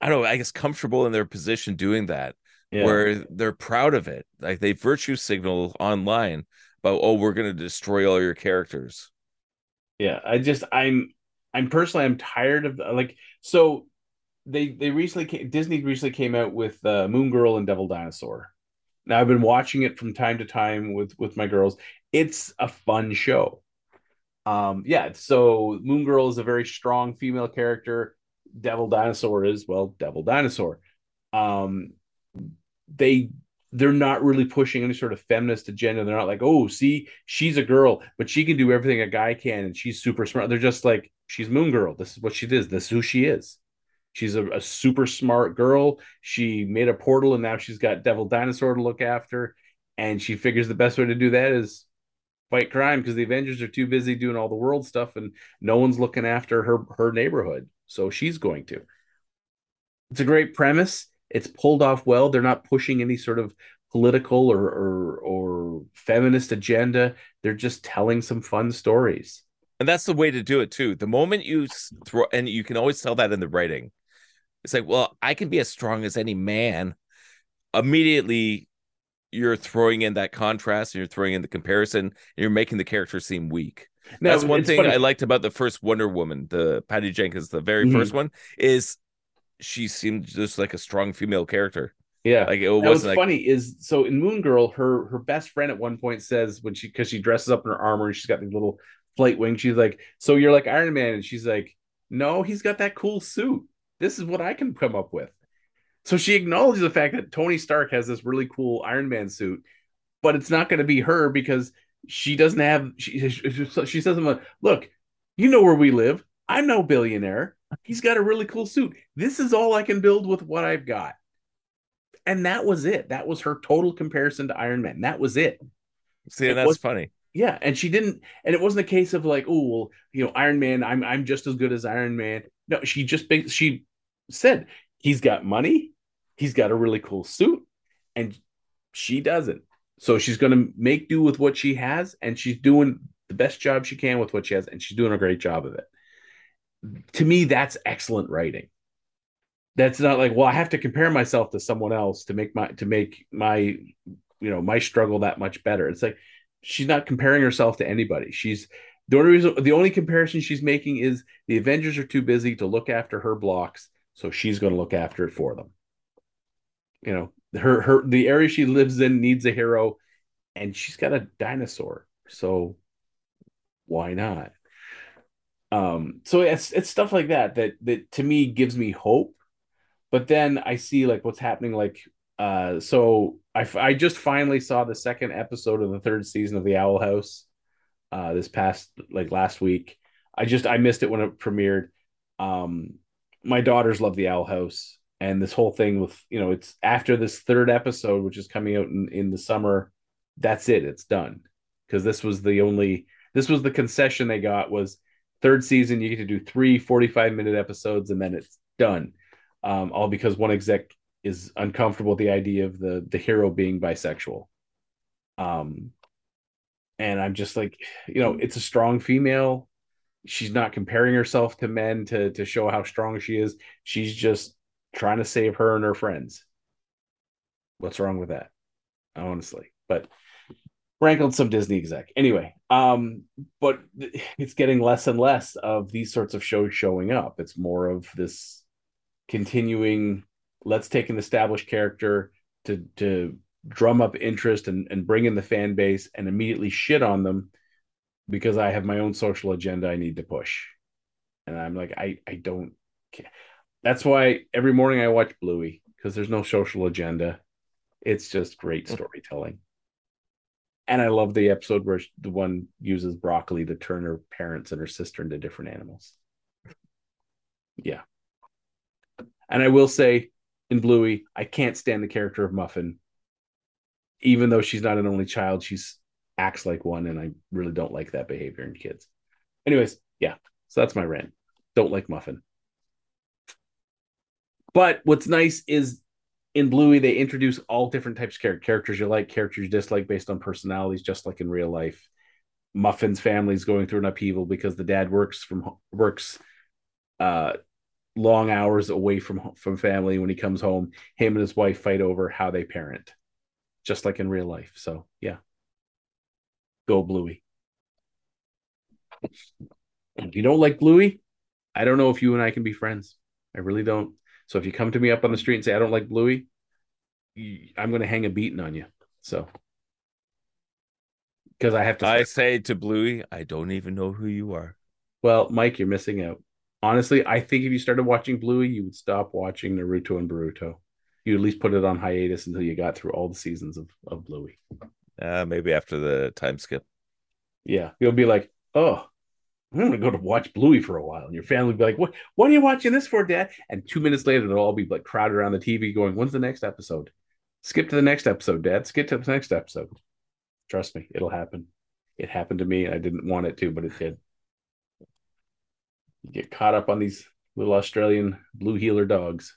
I don't know, I guess comfortable in their position doing that yeah. where they're proud of it. Like they virtue signal online about oh we're going to destroy all your characters. yeah i just i'm i'm personally i'm tired of like so they they recently came, disney recently came out with uh, moon girl and devil dinosaur now i've been watching it from time to time with with my girls it's a fun show um yeah so moon girl is a very strong female character devil dinosaur is well devil dinosaur um they they're not really pushing any sort of feminist agenda. They're not like, oh, see, she's a girl, but she can do everything a guy can, and she's super smart. They're just like, she's Moon Girl. This is what she is. This is who she is. She's a, a super smart girl. She made a portal, and now she's got Devil Dinosaur to look after. And she figures the best way to do that is fight crime because the Avengers are too busy doing all the world stuff, and no one's looking after her her neighborhood. So she's going to. It's a great premise it's pulled off well. They're not pushing any sort of political or or, or feminist agenda. They're just telling some fun stories. And that's the way to do it too. The moment you throw and you can always tell that in the writing. It's like, well, I can be as strong as any man. Immediately you're throwing in that contrast and you're throwing in the comparison and you're making the character seem weak. Now, That's one thing funny. I liked about the first Wonder Woman, the Patty Jenkins, the very Mhm. first one, is she seemed just like a strong female character. Yeah, Like it Now, wasn't like funny is so in Moon Girl, her her best friend at one point says when she because she dresses up in her armor and she's got these little flight wings, she's like, "So you're like Iron Man?" And she's like, "No, he's got that cool suit. This is what I can come up with." So she acknowledges the fact that Tony Stark has this really cool Iron Man suit, but it's not going to be her because she doesn't have. She she says like, "Look, you know where we live. I'm no billionaire. He's got a really cool suit. This is all I can build with what I've got." And that was it. That was her total comparison to Iron Man. That was it. see, it that's was- funny. Yeah, and she didn't, and it wasn't a case of like, oh, well, you know, Iron Man, I'm I'm just as good as Iron Man. No, she just she said he's got money, he's got a really cool suit, and she doesn't. So she's going to make do with what she has, and she's doing the best job she can with what she has, and she's doing a great job of it. To me, that's excellent writing. That's not like, well, I have to compare myself to someone else to make my to make my you know my struggle that much better. It's like she's not comparing herself to anybody. She's the only reason the only comparison she's making is the Avengers are too busy to look after her blocks, so she's going to look after it for them. You know, her her the area she lives in needs a hero, and she's got a dinosaur, so why not? Um, so it's it's stuff like that that that to me gives me hope. But then I see like what's happening, like uh, so I, I just finally saw the second episode of the third season of the Owl House uh, this past like last week. I just I missed it when it premiered. Um, my daughters love the Owl House, and this whole thing with you know it's after this third episode, which is coming out in, in the summer. That's it. It's done because this was the only this was the concession they got was third season. You get to do three 45 minute episodes, and then it's done. Um, all because one exec is uncomfortable with the idea of the the hero being bisexual. Um, and I'm just like, you know, it's a strong female. She's not comparing herself to men to to show how strong she is. She's just trying to save her and her friends. What's wrong with that? Honestly, but rankled some Disney exec. Anyway, um, but it's getting less and less of these sorts of shows showing up. It's more of this continuing let's take an established character to to drum up interest and, and bring in the fan base and immediately shit on them because I have my own social agenda I need to push. And I'm like, I, I don't That's why every morning I watch Bluey because there's no social agenda. It's just great mm. storytelling. And I love the episode where the one uses broccoli to turn her parents and her sister into different animals. Yeah. And I will say in Bluey, I can't stand the character of Muffin. Even though she's not an only child, she's acts like one, and I really don't like that behavior in kids. Anyways, yeah. So that's my rant. Don't like Muffin. But what's nice is in Bluey, they introduce all different types of characters. Characters you like, characters you dislike based on personalities, just like in real life. Muffin's family is going through an upheaval because the dad works from works uh long hours away from from family when he comes home. Him and his wife fight over how they parent just like in real life. So yeah. Go bluey. If you don't like bluey i don't know if you and i can be friends. I really don't so if you come to me up on the street and say i don't like bluey i'm going to hang a beating on you. So because i have to I say to Bluey, I don't even know who you are. well mike you're missing out. Honestly i think if you started watching bluey you would stop watching naruto and boruto. You at least put it on hiatus until you got through all the seasons of, of bluey. Uh, maybe after the time skip. Yeah, you'll be like, oh, I'm to go to watch Bluey for a while, and your family be like, what? What are you watching this for, Dad? And two minutes later, they'll all be like crowded around the TV, going, when's the next episode? Skip to the next episode, Dad. Skip to the next episode. Trust me, it'll happen. It happened to me, and I didn't want it to, but it did. You get caught up on these little Australian blue heeler dogs.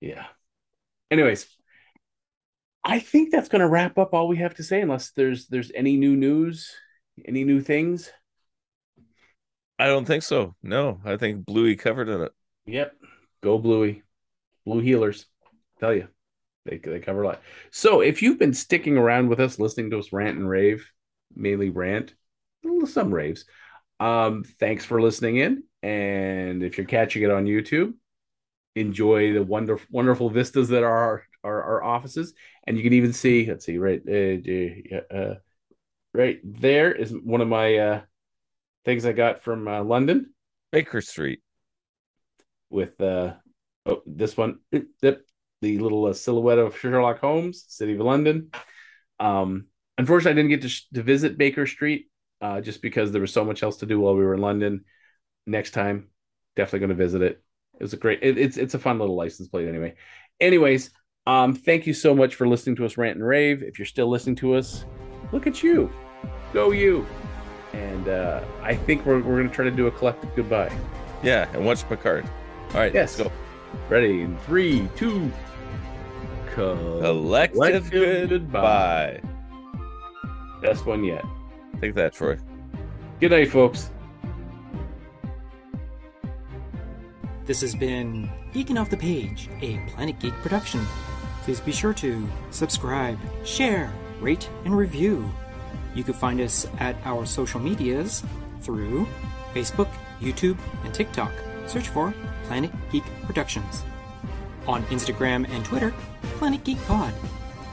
Yeah. Anyways, I think that's going to wrap up all we have to say, unless there's there's any new news, any new things. I don't think so. No, I think Bluey covered it. Yep, go Bluey, Blue Heelers. Tell you, they they cover a lot. So if you've been sticking around with us, listening to us rant and rave, mainly rant, some raves. Um, thanks for listening in, and if you're catching it on YouTube, enjoy the wonderful wonderful vistas that are our, our offices, and you can even see. Let's see, right, uh, uh, right there is one of my uh, things I got from uh, London Baker Street. with uh, oh, this one, the, little uh, silhouette of Sherlock Holmes, City of London. Um, unfortunately, I didn't get to, sh- to visit Baker Street uh, just because there was so much else to do while we were in London. Next time, definitely going to visit it. It was a great. It, it's it's a fun little license plate anyway. Anyways, um, thank you so much for listening to us rant and rave. If you're still listening to us, look at you, go you. And uh, I think we're we're going to try to do a collective goodbye. Yeah, and watch Picard. All right, Yes. let's go. Ready? In three, two. Collective Collective goodbye. Best one yet. Take that, Troy. Good night, folks. This has been Geeking Off the Page, a Planet Geek production. Please be sure to subscribe, share, rate, and review. You can find us at our social medias through Facebook, YouTube, and TikTok. Search for Planet Geek Productions. On Instagram and Twitter, Planet Geek Pod.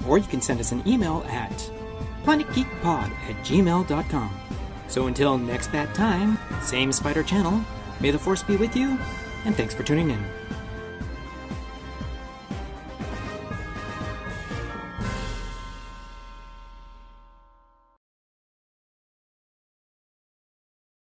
Or you can send us an email at planetgeekpod at gmail.com. So until next bat time, same spider channel, may the force be with you, and thanks for tuning in.